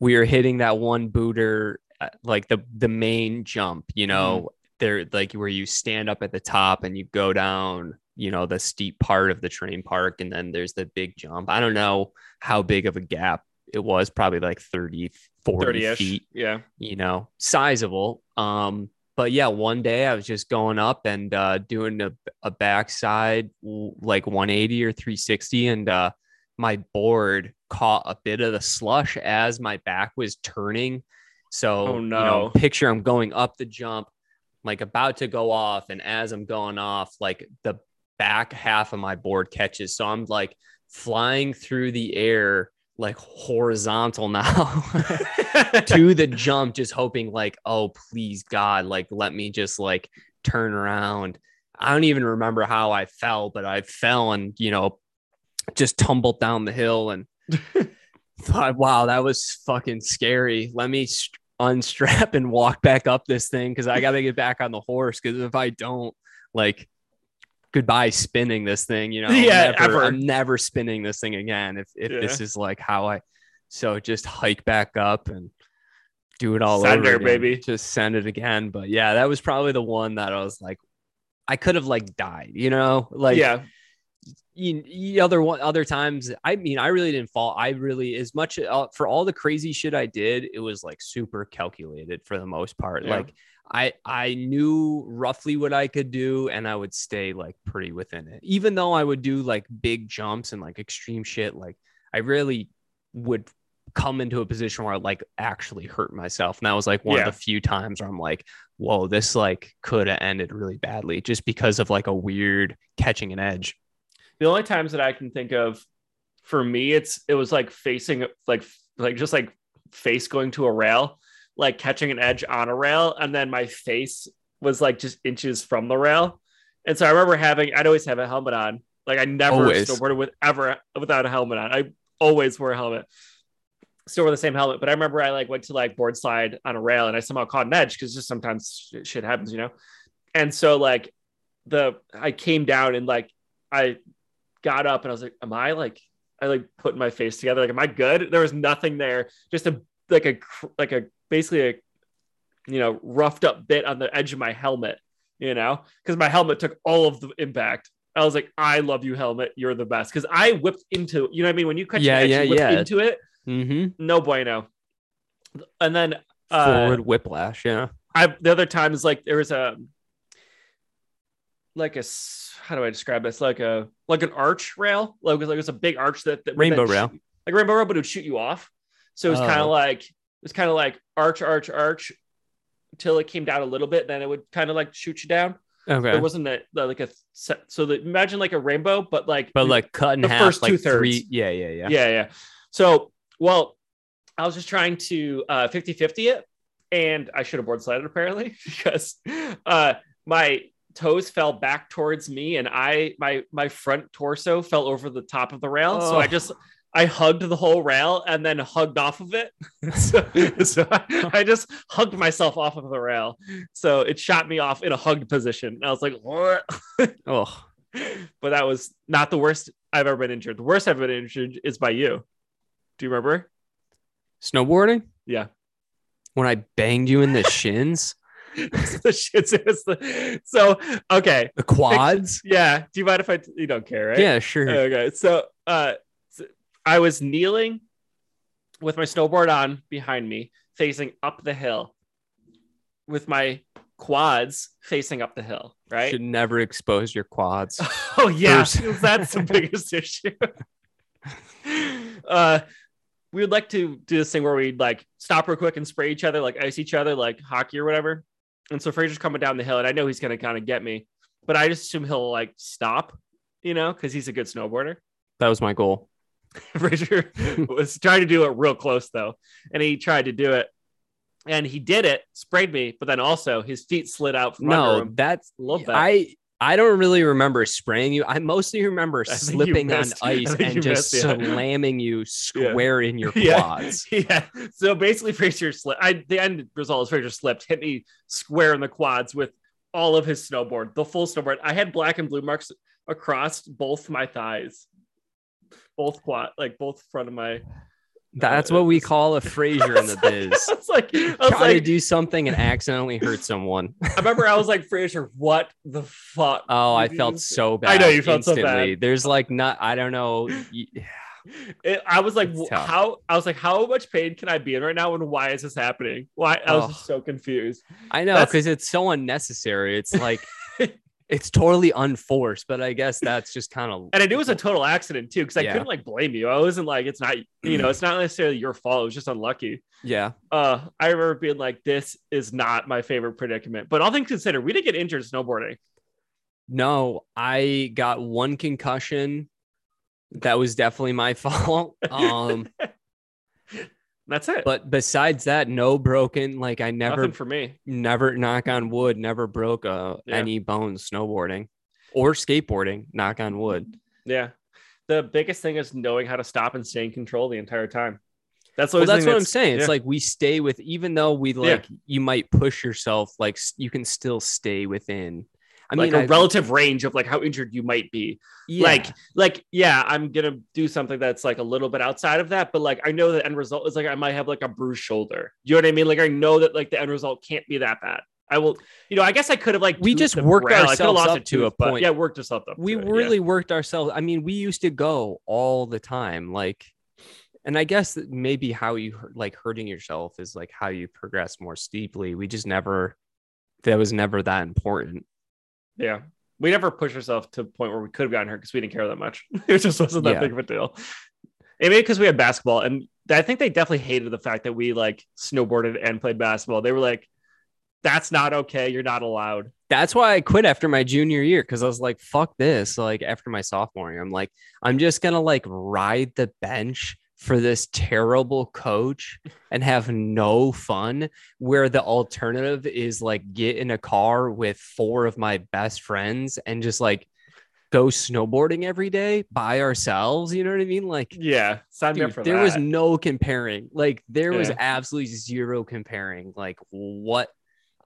Speaker 2: we were hitting that one booter, uh, like the the main jump, you know, there like where you stand up at the top and you go down, you know, the steep part of the terrain park, and then there's the big jump. I don't know how big of a gap it was, probably like 30, 40
Speaker 1: 30-ish.
Speaker 2: feet
Speaker 1: Yeah.
Speaker 2: you know, sizable. Um, but yeah, one day I was just going up and uh, doing a, a backside like 180 or 360, and uh, my board caught a bit of the slush as my back was turning. So,
Speaker 1: Oh,
Speaker 2: you
Speaker 1: no.
Speaker 2: know, picture I'm going up the jump, like about to go off, and as I'm going off, like the back half of my board catches. So I'm like flying through the air, like horizontal now. to the jump, just hoping like, oh please God, like let me just like turn around. I don't even remember how I fell, but I fell and you know just tumbled down the hill and thought, wow, that was fucking scary. Let me st- unstrap and walk back up this thing because I got to get back on the horse. Because if I don't, like, goodbye spinning this thing. You know,
Speaker 1: Yeah,
Speaker 2: never,
Speaker 1: ever.
Speaker 2: I'm never spinning this thing again. If if this is like how I, so just hike back up and do it all
Speaker 1: Send
Speaker 2: over
Speaker 1: her, baby.
Speaker 2: Just send it again. But yeah, that was probably the one that I was like, I could have like died. You know, like
Speaker 1: yeah.
Speaker 2: you, you other one other times i mean i really didn't fall i really as much uh, for all the crazy shit i did it was like super calculated for the most part
Speaker 1: Yeah.
Speaker 2: like i i knew roughly what i could do and i would stay like pretty within it. Even though i would do like big jumps and like extreme shit like i really would come into a position where i like actually hurt myself. And that was like one
Speaker 1: Yeah.
Speaker 2: of the few times where i'm like whoa this like could have ended really badly just because of like a weird catching an edge.
Speaker 1: The only times that I can think of for me, it's it was like facing like like just like face going to a rail, like catching an edge on a rail, and then my face was like just inches from the rail. And so I remember having I'd always have a helmet on. Like I never
Speaker 2: Always.
Speaker 1: snowboarded with ever without a helmet on. I always wore a helmet. Still wear the same helmet, but I remember I like went to like board slide on a rail and I somehow caught an edge because just sometimes shit- shit happens, you know. And so like the I came down and like I got up and I was like, am I like, I like putting my face together. Like, am I good? There was nothing there. Just a, like a, like a, basically a, you know, roughed up bit on the edge of my helmet, you know, because my helmet took all of the impact. I was like, I love you, helmet. You're the best. Because I whipped into, you know what I mean? When you catch
Speaker 2: Yeah, yeah,
Speaker 1: you
Speaker 2: yeah.
Speaker 1: into it.
Speaker 2: mm-hmm.
Speaker 1: No bueno. And then uh,
Speaker 2: forward whiplash yeah
Speaker 1: I the other time is like there was a like a how do I describe this like a like an arch rail like it was, like it was a big arch that, that
Speaker 2: Rainbow rail.
Speaker 1: shoot- like rainbow rail but it would shoot you off so it was kind of
Speaker 2: Oh.
Speaker 1: like it was kind of like arch arch arch until it came down a little bit then it would kind of like shoot you down
Speaker 2: okay
Speaker 1: there wasn't a like a set so that imagine like a rainbow but like
Speaker 2: but like cut in
Speaker 1: the
Speaker 2: half
Speaker 1: first
Speaker 2: like
Speaker 1: two-thirds.
Speaker 2: three yeah yeah yeah
Speaker 1: yeah yeah so well i was just trying to uh 50 50 it and i should have board slided apparently because uh my toes fell back towards me and i my my front torso fell over the top of the rail so i
Speaker 2: Oh.
Speaker 1: just I hugged the whole rail and then hugged off of it. so so I, I just hugged myself off of the rail. So it shot me off in a hugged position. And I was like, what?
Speaker 2: oh
Speaker 1: but that was not the worst I've ever been injured. The worst I've been injured is by you. Do you remember?
Speaker 2: snowboarding
Speaker 1: Yeah.
Speaker 2: when i banged you in the shins
Speaker 1: the shits the so okay.
Speaker 2: the quads
Speaker 1: Yeah. Do you mind if I you don't care, right?
Speaker 2: yeah sure
Speaker 1: Okay. So uh I was kneeling with my snowboard on behind me, facing up the hill, with my quads facing up the hill, right?
Speaker 2: should never expose your quads
Speaker 1: Oh yeah, that's the biggest issue. uh, we would like to do this thing where we'd like stop real quick and spray each other, like ice each other, like hockey or whatever. And so Fraser's coming down the hill, and I know he's gonna kind of get me, but I just assume he'll like stop, you know, because he's a good snowboarder.
Speaker 2: that was my goal
Speaker 1: Fraser was trying to do it real close though, and he tried to do it, and he did it, sprayed me, but then also his feet slid out from under
Speaker 2: no that's
Speaker 1: a little bit.
Speaker 2: i i don't really remember spraying you i mostly remember
Speaker 1: I
Speaker 2: slipping on ice and just
Speaker 1: missed, yeah.
Speaker 2: slamming you square in your
Speaker 1: Yeah.
Speaker 2: quads
Speaker 1: Yeah. So basically, Fraser slipped. I the end result is Fraser slipped, hit me square in the quads with all of his snowboard, the full snowboard. I had black and blue marks across both my thighs, both quad, like both front of my.
Speaker 2: that's
Speaker 1: Uh,
Speaker 2: what we call a frazier in the biz
Speaker 1: I was like, I was
Speaker 2: try to do something and accidentally hurt someone.
Speaker 1: I remember I was like, Fraser, what the fuck?
Speaker 2: Oh, I felt so bad.
Speaker 1: I know you felt so
Speaker 2: instantly.
Speaker 1: bad.
Speaker 2: There's like not, I don't know. y-
Speaker 1: It- I was like,
Speaker 2: It's
Speaker 1: how? I was like, how much pain can I be in right now, and why is this happening? Why? I was
Speaker 2: Oh.
Speaker 1: just so confused.
Speaker 2: I know because it's so unnecessary. It's like it's totally unforced, but I guess that's just kind of.
Speaker 1: And I knew it was a total accident too, because I
Speaker 2: Yeah.
Speaker 1: couldn't like blame you. I wasn't like, it's not, you know, it's not necessarily your fault. It was just unlucky.
Speaker 2: yeah.
Speaker 1: Uh, I remember being like, this is not my favorite predicament. But all things considered, we didn't get injured snowboarding.
Speaker 2: No, I got one concussion. That was definitely my fault. Um,
Speaker 1: That's it.
Speaker 2: but besides that, no broken. Like I never,
Speaker 1: Nothing for me.
Speaker 2: never knock on wood, never broke uh,
Speaker 1: Yeah.
Speaker 2: any bones snowboarding or skateboarding. Knock on wood.
Speaker 1: Yeah. The biggest thing is knowing how to stop and stay in control the entire time. That's
Speaker 2: well that's what i'm saying it's
Speaker 1: yeah.
Speaker 2: like we stay with even though we like you might push yourself like you can still stay within i
Speaker 1: like
Speaker 2: mean
Speaker 1: a
Speaker 2: I-
Speaker 1: relative range of like how injured you might be.
Speaker 2: yeah,
Speaker 1: Like, like, yeah, I'm gonna do something that's like a little bit outside of that, but like I know the end result is like I might have like a bruised shoulder. You know what I mean? Like I know that like the end result can't be that bad. I will. You know, I guess I could have like
Speaker 2: We just worked
Speaker 1: morale. I could have
Speaker 2: ourselves up
Speaker 1: it
Speaker 2: to a point.
Speaker 1: yeah, worked us up.
Speaker 2: we
Speaker 1: it, yeah.
Speaker 2: really worked ourselves. I mean, we used to go all the time, like, and I guess that maybe how you like hurting yourself is like how you progress more steeply. We just never, that was never that important.
Speaker 1: Yeah. We never pushed ourselves to a point where we could have gotten hurt because we didn't care that much. it just wasn't that
Speaker 2: Yeah.
Speaker 1: big of a deal. And maybe because we had basketball, and I think they definitely hated the fact that we like snowboarded and played basketball. They were like, "That's not okay. You're not allowed."
Speaker 2: That's why I quit after my junior year because I was like, fuck this. Like, after my sophomore year, I'm like, I'm just gonna like ride the bench for this terrible coach and have no fun. Where the alternative is like get in a car with four of my best friends and just like go snowboarding every day by ourselves. You know what I mean? Like,
Speaker 1: Yeah, sign me up
Speaker 2: Dude,
Speaker 1: for
Speaker 2: there
Speaker 1: that.
Speaker 2: was no comparing. Like there was absolutely zero comparing. Like what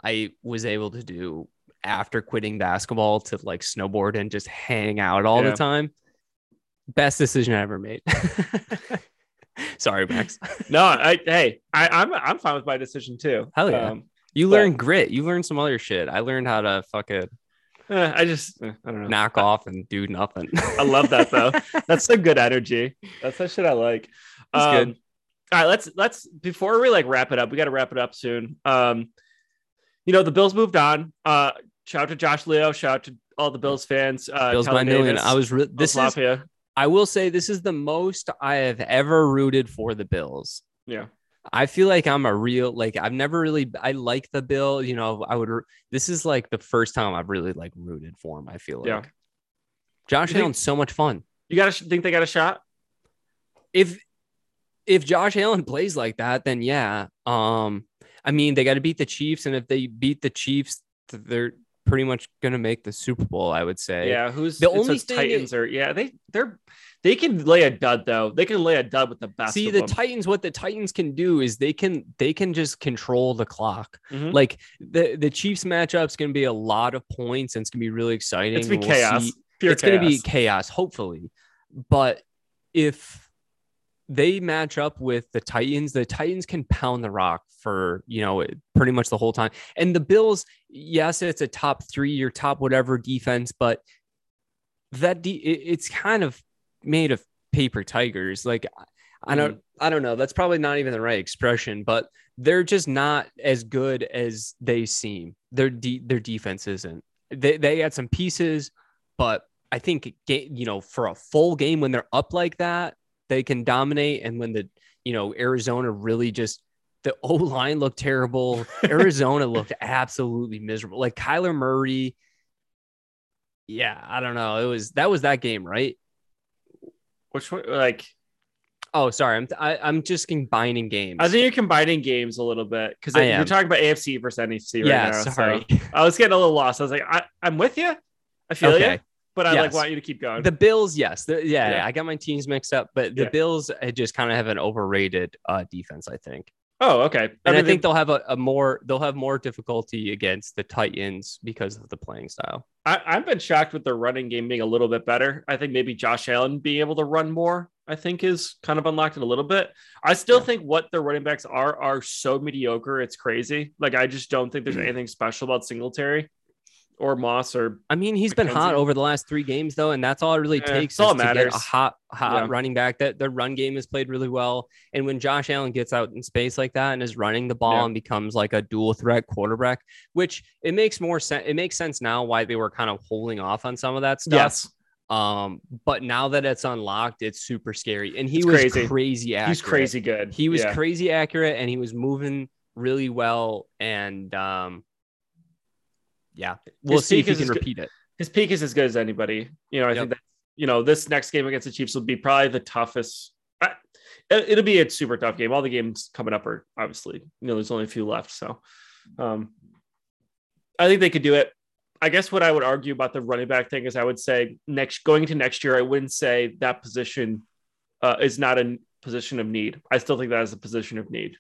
Speaker 2: I was able to do after quitting basketball to like snowboard and just hang out all
Speaker 1: Yeah.
Speaker 2: the time. Best decision I ever made. Sorry, Max.
Speaker 1: no, I hey, I, I'm I'm fine with my decision too.
Speaker 2: Hell yeah.
Speaker 1: Um,
Speaker 2: You
Speaker 1: But-
Speaker 2: learned grit. You learned some other shit. I learned how to fucking
Speaker 1: eh, I just eh, I don't know.
Speaker 2: knock off and do nothing.
Speaker 1: I love that though. That's a good energy. That's the shit I like.
Speaker 2: That's
Speaker 1: um,
Speaker 2: good.
Speaker 1: All right, let's let's before we like wrap it up, we got to wrap it up soon. Um, you know the Bills moved on. Uh, shout out to Josh Leo. Shout out to all the Bills fans. Uh,
Speaker 2: Bills by million. I was re- this is. I will say this is the most I have ever rooted for the Bills.
Speaker 1: Yeah,
Speaker 2: I feel like I'm a real like I've never really I like the Bill. You know, I would. This is like the first time I've really like rooted for him. I feel like
Speaker 1: Yeah.
Speaker 2: Josh
Speaker 1: You think-
Speaker 2: Allen's so much fun.
Speaker 1: you got to think they got a shot.
Speaker 2: If if Josh Allen plays like that, then yeah. Um, I mean they got to beat the Chiefs, and if they beat the Chiefs, they're pretty much gonna make the Super Bowl. I would say.
Speaker 1: Yeah, who's
Speaker 2: The only
Speaker 1: Titans are yeah they they're they can lay a dud though. They can lay a dud with the best.
Speaker 2: See the
Speaker 1: them.
Speaker 2: Titans. What the Titans can do is they can they can just control the clock.
Speaker 1: Mhm.
Speaker 2: Like the the Chiefs matchup's going to be a lot of points and it's going to be really exciting.
Speaker 1: It's gonna be
Speaker 2: We'll
Speaker 1: chaos.
Speaker 2: see- it's going to be
Speaker 1: chaos,
Speaker 2: hopefully. But if they match up with the Titans, the Titans can pound the rock for you know pretty much the whole time. And the Bills, yes, it's a top three or top whatever defense, but that de- it's kind of made of paper tigers. Like I don't, mm-hmm. I don't know. That's probably not even the right expression, but they're just not as good as they seem. Their de- their defense isn't. They they got some pieces, but I think you know for a full game when they're up like that, they can dominate. And when the you know Arizona really just the O line looked terrible. Arizona looked absolutely miserable. Like Kyler Murray. Yeah, I don't know. It was that was that game, right?
Speaker 1: Which one? Like
Speaker 2: Oh, sorry. I'm I, I'm just combining games.
Speaker 1: I think you're combining games a little bit because you're talking about AFC versus NFC right
Speaker 2: yeah,
Speaker 1: now. so
Speaker 2: sorry.
Speaker 1: I was getting a little lost. I was like, I, I'm with you. I feel
Speaker 2: Okay.
Speaker 1: you, but I like want you to keep going.
Speaker 2: The Bills, yes, The- yeah,
Speaker 1: Yeah.
Speaker 2: I got my teams mixed up, but the
Speaker 1: Yeah.
Speaker 2: Bills uh, just kind of have an overrated uh, defense, I think,
Speaker 1: oh, okay.
Speaker 2: and I,
Speaker 1: mean,
Speaker 2: think
Speaker 1: they-
Speaker 2: they'll have a, a more they'll have more difficulty against the Titans because of the playing style.
Speaker 1: I, I've been shocked with their running game being a little bit better. I think maybe Josh Allen being able to run more, I think, is kind of unlocked it a little bit. I still
Speaker 2: Yeah.
Speaker 1: think what their running backs are are so mediocre. It's crazy. Like I just don't think there's anything special about Singletary or Moss or
Speaker 2: I mean, he's been hot over the last three games, though, and that's all it really
Speaker 1: Yeah,
Speaker 2: takes
Speaker 1: it's all
Speaker 2: to get a hot, hot
Speaker 1: Yeah.
Speaker 2: running back. That the run game is played really well, and when Josh Allen gets out in space like that and is running the ball
Speaker 1: Yeah.
Speaker 2: and becomes like a dual threat quarterback, which it makes more sense. It makes sense now why they were kind of holding off on some of that stuff.
Speaker 1: yes,
Speaker 2: Um, but now that it's unlocked, it's super scary. And he
Speaker 1: It's
Speaker 2: was
Speaker 1: crazy.
Speaker 2: crazy. accurate.
Speaker 1: he's crazy good.
Speaker 2: He was crazy accurate and he was moving really well. And um, yeah, we'll
Speaker 1: His
Speaker 2: see if he can
Speaker 1: as good-
Speaker 2: repeat it.
Speaker 1: his peak is as good as anybody. You know, I
Speaker 2: Yep.
Speaker 1: think that you know this next game against the Chiefs will be probably the toughest. It- It'll be a super tough game. All the games coming up are obviously you know there's only a few left, so um, I think they could do it. I guess what I would argue about the running back thing is I would say next going into next year, I wouldn't say that position uh, is not a position of need. I still think that is a position of need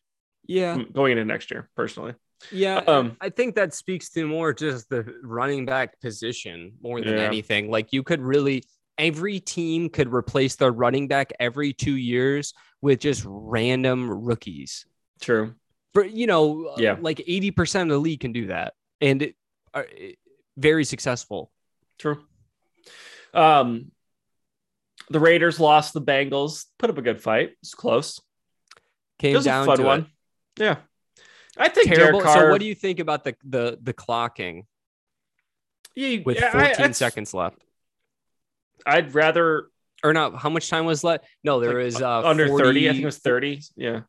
Speaker 2: Yeah.
Speaker 1: mm, going into next year, personally.
Speaker 2: Yeah,
Speaker 1: Um,
Speaker 2: I think that speaks to more just the running back position more than
Speaker 1: Yeah.
Speaker 2: anything. Like you could really every team could replace their running back every two years with just random rookies.
Speaker 1: True.
Speaker 2: But you know, uh,
Speaker 1: Yeah.
Speaker 2: like eighty percent of the league can do that. and it, uh, it- very successful.
Speaker 1: True. Um, the Raiders lost the Bengals. Put up a good fight. It's close.
Speaker 2: Came
Speaker 1: It was a
Speaker 2: down
Speaker 1: fun
Speaker 2: to
Speaker 1: one.
Speaker 2: it.
Speaker 1: Yeah. I think
Speaker 2: Terrible.
Speaker 1: Carr,
Speaker 2: So, what do you think about the the the clocking with
Speaker 1: yeah,
Speaker 2: 14
Speaker 1: I-
Speaker 2: seconds left?
Speaker 1: I'd rather
Speaker 2: Or not? How much time was left? No, there
Speaker 1: like,
Speaker 2: was uh,
Speaker 1: under 30. I think it was 30. Yeah.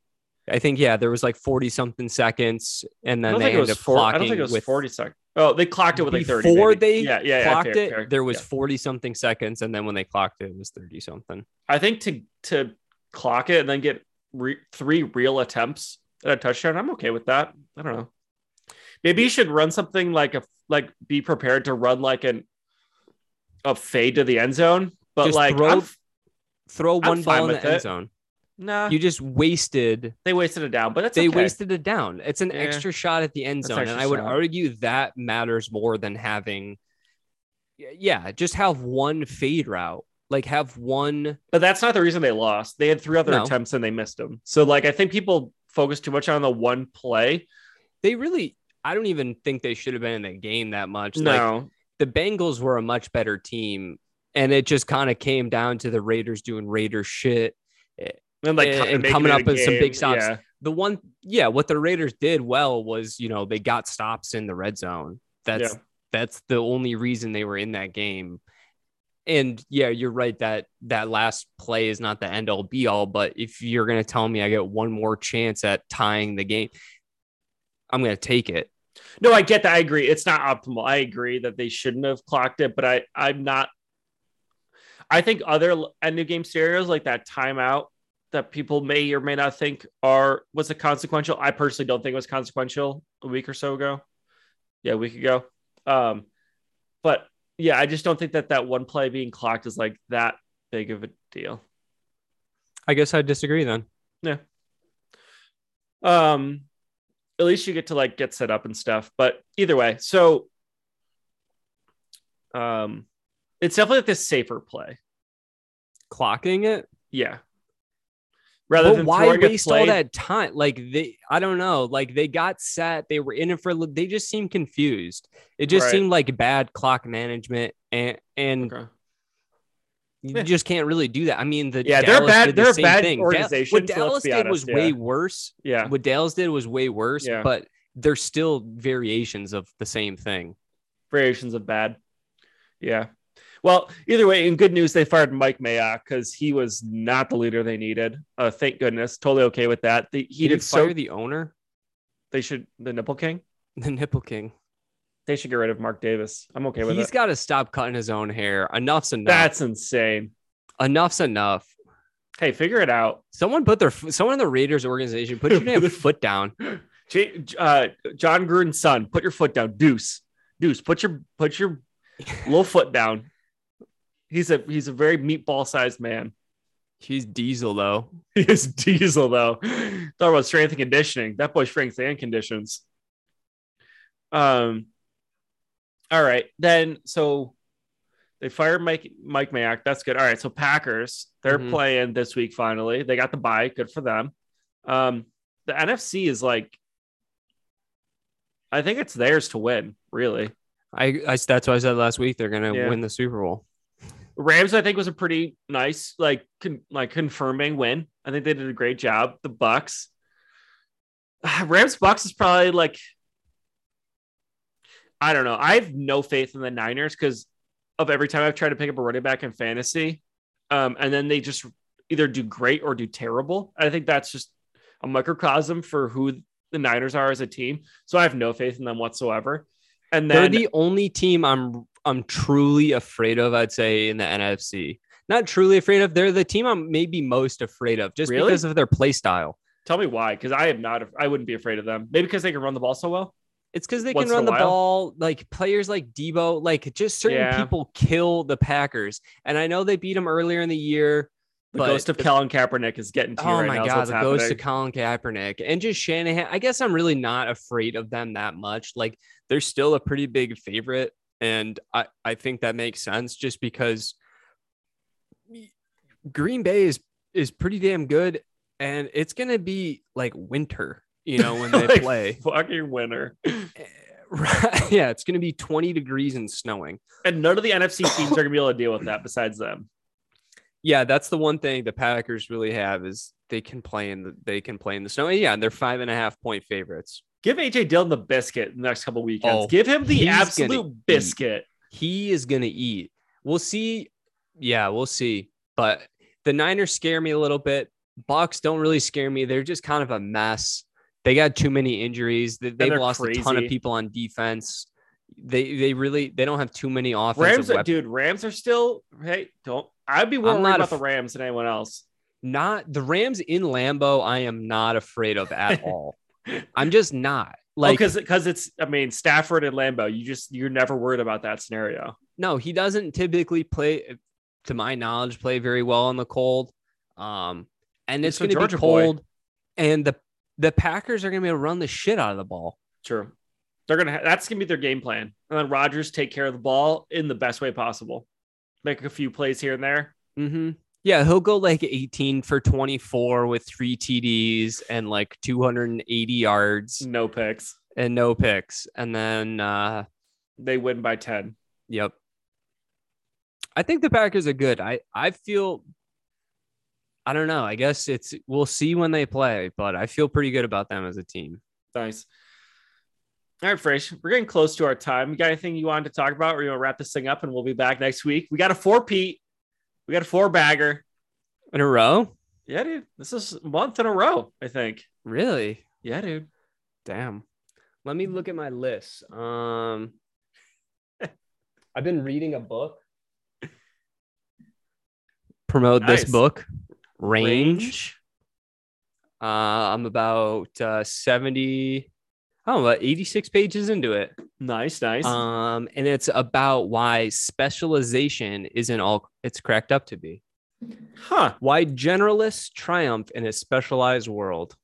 Speaker 2: I think yeah, there was like 40 something seconds, and then they ended up
Speaker 1: four,
Speaker 2: clocking
Speaker 1: I don't think it was
Speaker 2: with
Speaker 1: 40 seconds. Oh, they clocked it with like 30.
Speaker 2: before
Speaker 1: maybe.
Speaker 2: they
Speaker 1: yeah, yeah, yeah,
Speaker 2: clocked
Speaker 1: fair,
Speaker 2: it.
Speaker 1: fair.
Speaker 2: There was
Speaker 1: Yeah.
Speaker 2: 40 something seconds, and then when they clocked it, it was 30 something.
Speaker 1: I think to to clock it and then get re- three real attempts at a touchdown, I'm okay with that. I don't know. Maybe you should run something like a like be prepared to run like an a fade to the end zone, but
Speaker 2: Just
Speaker 1: like
Speaker 2: throw-
Speaker 1: f-
Speaker 2: Throw one ball in the end
Speaker 1: it.
Speaker 2: zone.
Speaker 1: nah,
Speaker 2: You just wasted.
Speaker 1: they wasted it down, but that's
Speaker 2: They
Speaker 1: okay.
Speaker 2: wasted it down. It's an
Speaker 1: Yeah.
Speaker 2: extra shot at the end zone, and I would
Speaker 1: shot.
Speaker 2: argue that matters more than having. Yeah, just have one fade route. Like have one.
Speaker 1: But that's not the reason they lost. They had three other
Speaker 2: No.
Speaker 1: attempts and they missed them. So like I think people focus too much on the one play.
Speaker 2: They really. I don't even think they should have been in the game that much. Like,
Speaker 1: No,
Speaker 2: the Bengals were a much better team, and it just kind of came down to the Raiders doing Raider shit.
Speaker 1: and like eh,
Speaker 2: and
Speaker 1: making
Speaker 2: coming up with some big stops.
Speaker 1: Yeah.
Speaker 2: The one, yeah, what the Raiders did well was, you know, they got stops in the red zone. That's
Speaker 1: Yeah.
Speaker 2: that's the only reason they were in that game. And yeah, you're right that that last play is not the end all be all. But if you're gonna tell me I get one more chance at tying the game, I'm gonna take it.
Speaker 1: No, I get that. I agree. It's not optimal. I agree that they shouldn't have clocked it, but I I'm not. I think other end of game scenarios like that timeout that people may or may not think are was it consequential. I personally don't think it was consequential a week or so ago. Yeah, a week ago. Um, but yeah, I just don't think that that one play being clocked is like that big of a deal.
Speaker 2: I guess I disagree then. Yeah.
Speaker 1: Um, at least you get to like get set up and stuff. But either way, so um, it's definitely like this safer play.
Speaker 2: Clocking it.
Speaker 1: Yeah. Rather
Speaker 2: but
Speaker 1: than
Speaker 2: why waste all that time? Like they, I don't know. Like they got set, they were in it for. They just seemed confused. It just
Speaker 1: Right.
Speaker 2: seemed like bad clock management, and and
Speaker 1: Okay.
Speaker 2: you
Speaker 1: Yeah.
Speaker 2: just can't really do that. I mean, the
Speaker 1: Yeah, they're
Speaker 2: Dallas
Speaker 1: bad-
Speaker 2: did the
Speaker 1: they're a
Speaker 2: same
Speaker 1: bad
Speaker 2: thing.
Speaker 1: Organization,
Speaker 2: What
Speaker 1: so
Speaker 2: Dallas did was
Speaker 1: honest,
Speaker 2: way worse.
Speaker 1: Yeah.
Speaker 2: What Dallas did was way worse.
Speaker 1: Yeah.
Speaker 2: But they're still variations of the same thing.
Speaker 1: Variations of bad. Yeah. Well, either way, in good news, they fired Mike Mayock because he was not the leader they needed. Uh, thank goodness. Totally okay with that. They, he
Speaker 2: Did
Speaker 1: did
Speaker 2: fire
Speaker 1: so.
Speaker 2: the owner,
Speaker 1: They should the nipple king.
Speaker 2: the Nipple King.
Speaker 1: They should get rid of Mark Davis. I'm okay with
Speaker 2: He's
Speaker 1: it.
Speaker 2: He's got to stop cutting his own hair. Enough's enough.
Speaker 1: That's insane.
Speaker 2: Enough's enough.
Speaker 1: Hey, figure it out.
Speaker 2: Someone put their someone in the Raiders organization put your damn foot down.
Speaker 1: Uh, Jon Gruden's son, put your foot down. Deuce, Deuce, put your put your little foot down. He's a he's a very meatball sized man.
Speaker 2: He's Diesel though.
Speaker 1: He is diesel though. Talk about strength and conditioning. That boy strength and conditions. Um. All right, then so they fired Mike Mike Mayock. That's good. All right, so Packers they're
Speaker 2: Mhm.
Speaker 1: playing this week. Finally, they got the bye. Good for them. Um, the NFC is like, I think it's theirs to win. Really,
Speaker 2: I, I that's what I said last week. They're gonna
Speaker 1: Yeah.
Speaker 2: win the Super Bowl.
Speaker 1: Rams I think was a pretty nice like con- like confirming win. I think they did a great job. The Bucks, Rams Bucks is probably like I don't know. I have no faith in the Niners because of every time I've tried to pick up a running back in fantasy, um, and then they just either do great or do terrible. I think that's just a microcosm for who the Niners are as a team. So I have no faith in them whatsoever. And
Speaker 2: They're the only team I'm I'm truly afraid of. I'd say in the NFC. Not truly afraid of. They're the team I'm maybe most afraid of, just
Speaker 1: Really?
Speaker 2: because of their play style.
Speaker 1: tell me why, because I am not. I wouldn't be afraid of them. Maybe because they can run the ball so well.
Speaker 2: It's because they
Speaker 1: Once
Speaker 2: can run the
Speaker 1: while.
Speaker 2: ball. Like players like Deebo, like just certain
Speaker 1: Yeah.
Speaker 2: people kill the Packers. And I know they beat them earlier in the year.
Speaker 1: The
Speaker 2: but
Speaker 1: ghost of Colin Kaepernick is getting to you
Speaker 2: Oh
Speaker 1: right
Speaker 2: my
Speaker 1: now.
Speaker 2: god, the ghost of Colin Kaepernick and just Shanahan. I guess I'm really not afraid of them that much. Like they're still a pretty big favorite, and I I think that makes sense just because Green Bay is is pretty damn good, and it's gonna be like winter, you know, when they
Speaker 1: Like,
Speaker 2: play.
Speaker 1: fucking winner.
Speaker 2: yeah, it's going to be 20 degrees and snowing.
Speaker 1: And none of the NFC teams are going to be able to deal with that besides them.
Speaker 2: Yeah, that's the one thing the Packers really have is they can play in the they can play in the snow. Yeah, And yeah, they're five and a half point favorites.
Speaker 1: Give AJ Dillon the biscuit in the next couple weekends.
Speaker 2: Oh,
Speaker 1: Give him the absolute
Speaker 2: eat.
Speaker 1: biscuit.
Speaker 2: He is going to eat. We'll see. Yeah, we'll see. But the Niners scare me a little bit. Bucks don't really scare me. They're just kind of a mess. They got too many injuries. They, they've lost a ton of people on defense. They they really they don't have too many offensive
Speaker 1: Rams,
Speaker 2: weapons.
Speaker 1: dude, Rams are still. Hey, don't. I'd be worried about the Rams than anyone else.
Speaker 2: not the Rams in Lambeau, I am not afraid of at all. I'm just not. Like
Speaker 1: because because it's. I mean, Stafford and Lambeau. You just you're never worried about that scenario.
Speaker 2: no, he doesn't typically play, to my knowledge, play very well in the cold. Um, and it's going to be
Speaker 1: Georgia boy.
Speaker 2: cold, and the the Packers are going to be able to run the shit out of the ball.
Speaker 1: True. They're gonna. Ha- that's gonna be their game plan. And then Rodgers take care of the ball in the best way possible. Make a few plays here and there.
Speaker 2: Mm-hmm. Yeah, he'll go like 18 for 24 with three TDs and like 280 yards
Speaker 1: No picks.
Speaker 2: and no picks, and then uh,
Speaker 1: They win by ten.
Speaker 2: Yep. I think the Packers are good. I I feel I don't know. I guess it's we'll see when they play, but I feel pretty good about them as a team.
Speaker 1: Nice. All right, Fresh. We're getting close to our time. You got anything you wanted to talk about, or you want to wrap this thing up, and we'll be back next week. We got a four Pete. We got a four bagger.
Speaker 2: In a row?
Speaker 1: Yeah, dude. This is a month in a row. I think.
Speaker 2: Really?
Speaker 1: Yeah, dude.
Speaker 2: Damn. Let me look at my list. Um I've been reading a book. Promote
Speaker 1: Nice.
Speaker 2: this book. Range. Uh I'm about uh 70 Oh, about 86 pages into it.
Speaker 1: Nice, nice.
Speaker 2: Um, and it's about why specialization isn't all it's cracked up to be.
Speaker 1: huh.
Speaker 2: Why generalists triumph in a specialized world.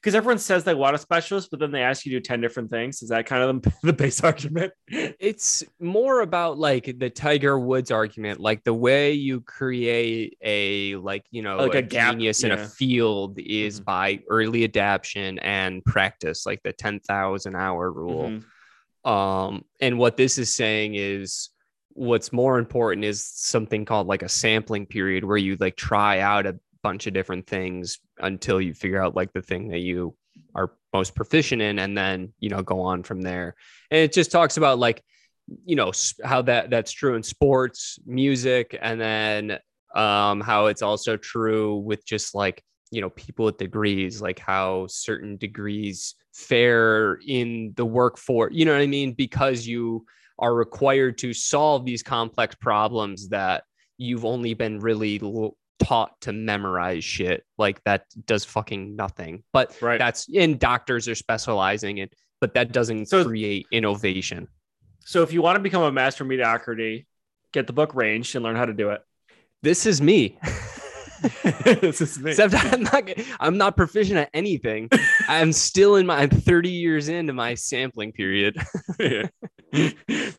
Speaker 1: Because everyone says they want a specialist, but then they ask you to do ten different things. Is that kind of the, the base argument?
Speaker 2: It's more about like the Tiger Woods argument, like the way you create a like you know
Speaker 1: Like a
Speaker 2: a,
Speaker 1: gap,
Speaker 2: genius in a field is
Speaker 1: Mhm.
Speaker 2: by early adaption and practice, like the ten thousand hour rule.
Speaker 1: Mhm.
Speaker 2: Um, and what this is saying is what's more important is something called like a sampling period where you like try out a bunch of different things until you figure out like the thing that you are most proficient in and then you know go on from there. And it just talks about like you know how that that's true in sports music and then um how it's also true with just like you know people with degrees like how certain degrees fare in the workforce you know what i mean? Because you are required to solve these complex problems that you've only been really taught to memorize shit like that does fucking nothing but
Speaker 1: Right.
Speaker 2: that's and doctors are specializing it but that doesn't
Speaker 1: So-
Speaker 2: create innovation
Speaker 1: So if you want to become a master mediocrity, get the book Range and learn how to do it.
Speaker 2: this is me
Speaker 1: this is me.
Speaker 2: except i'm not i'm not proficient at anything i'm still in my i'm 30 years into my sampling period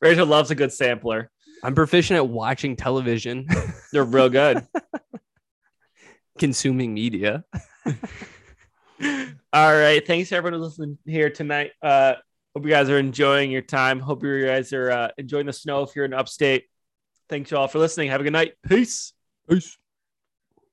Speaker 1: Rachel loves a good sampler.
Speaker 2: i'm proficient at watching television
Speaker 1: They're real good.
Speaker 2: Consuming media
Speaker 1: All right. Thanks to everyone who's listening here tonight. Uh, hope you guys are enjoying your time. Hope you guys are uh, enjoying the snow if you're in upstate. Thanks you all for listening. Have a good night. Peace.
Speaker 2: Peace.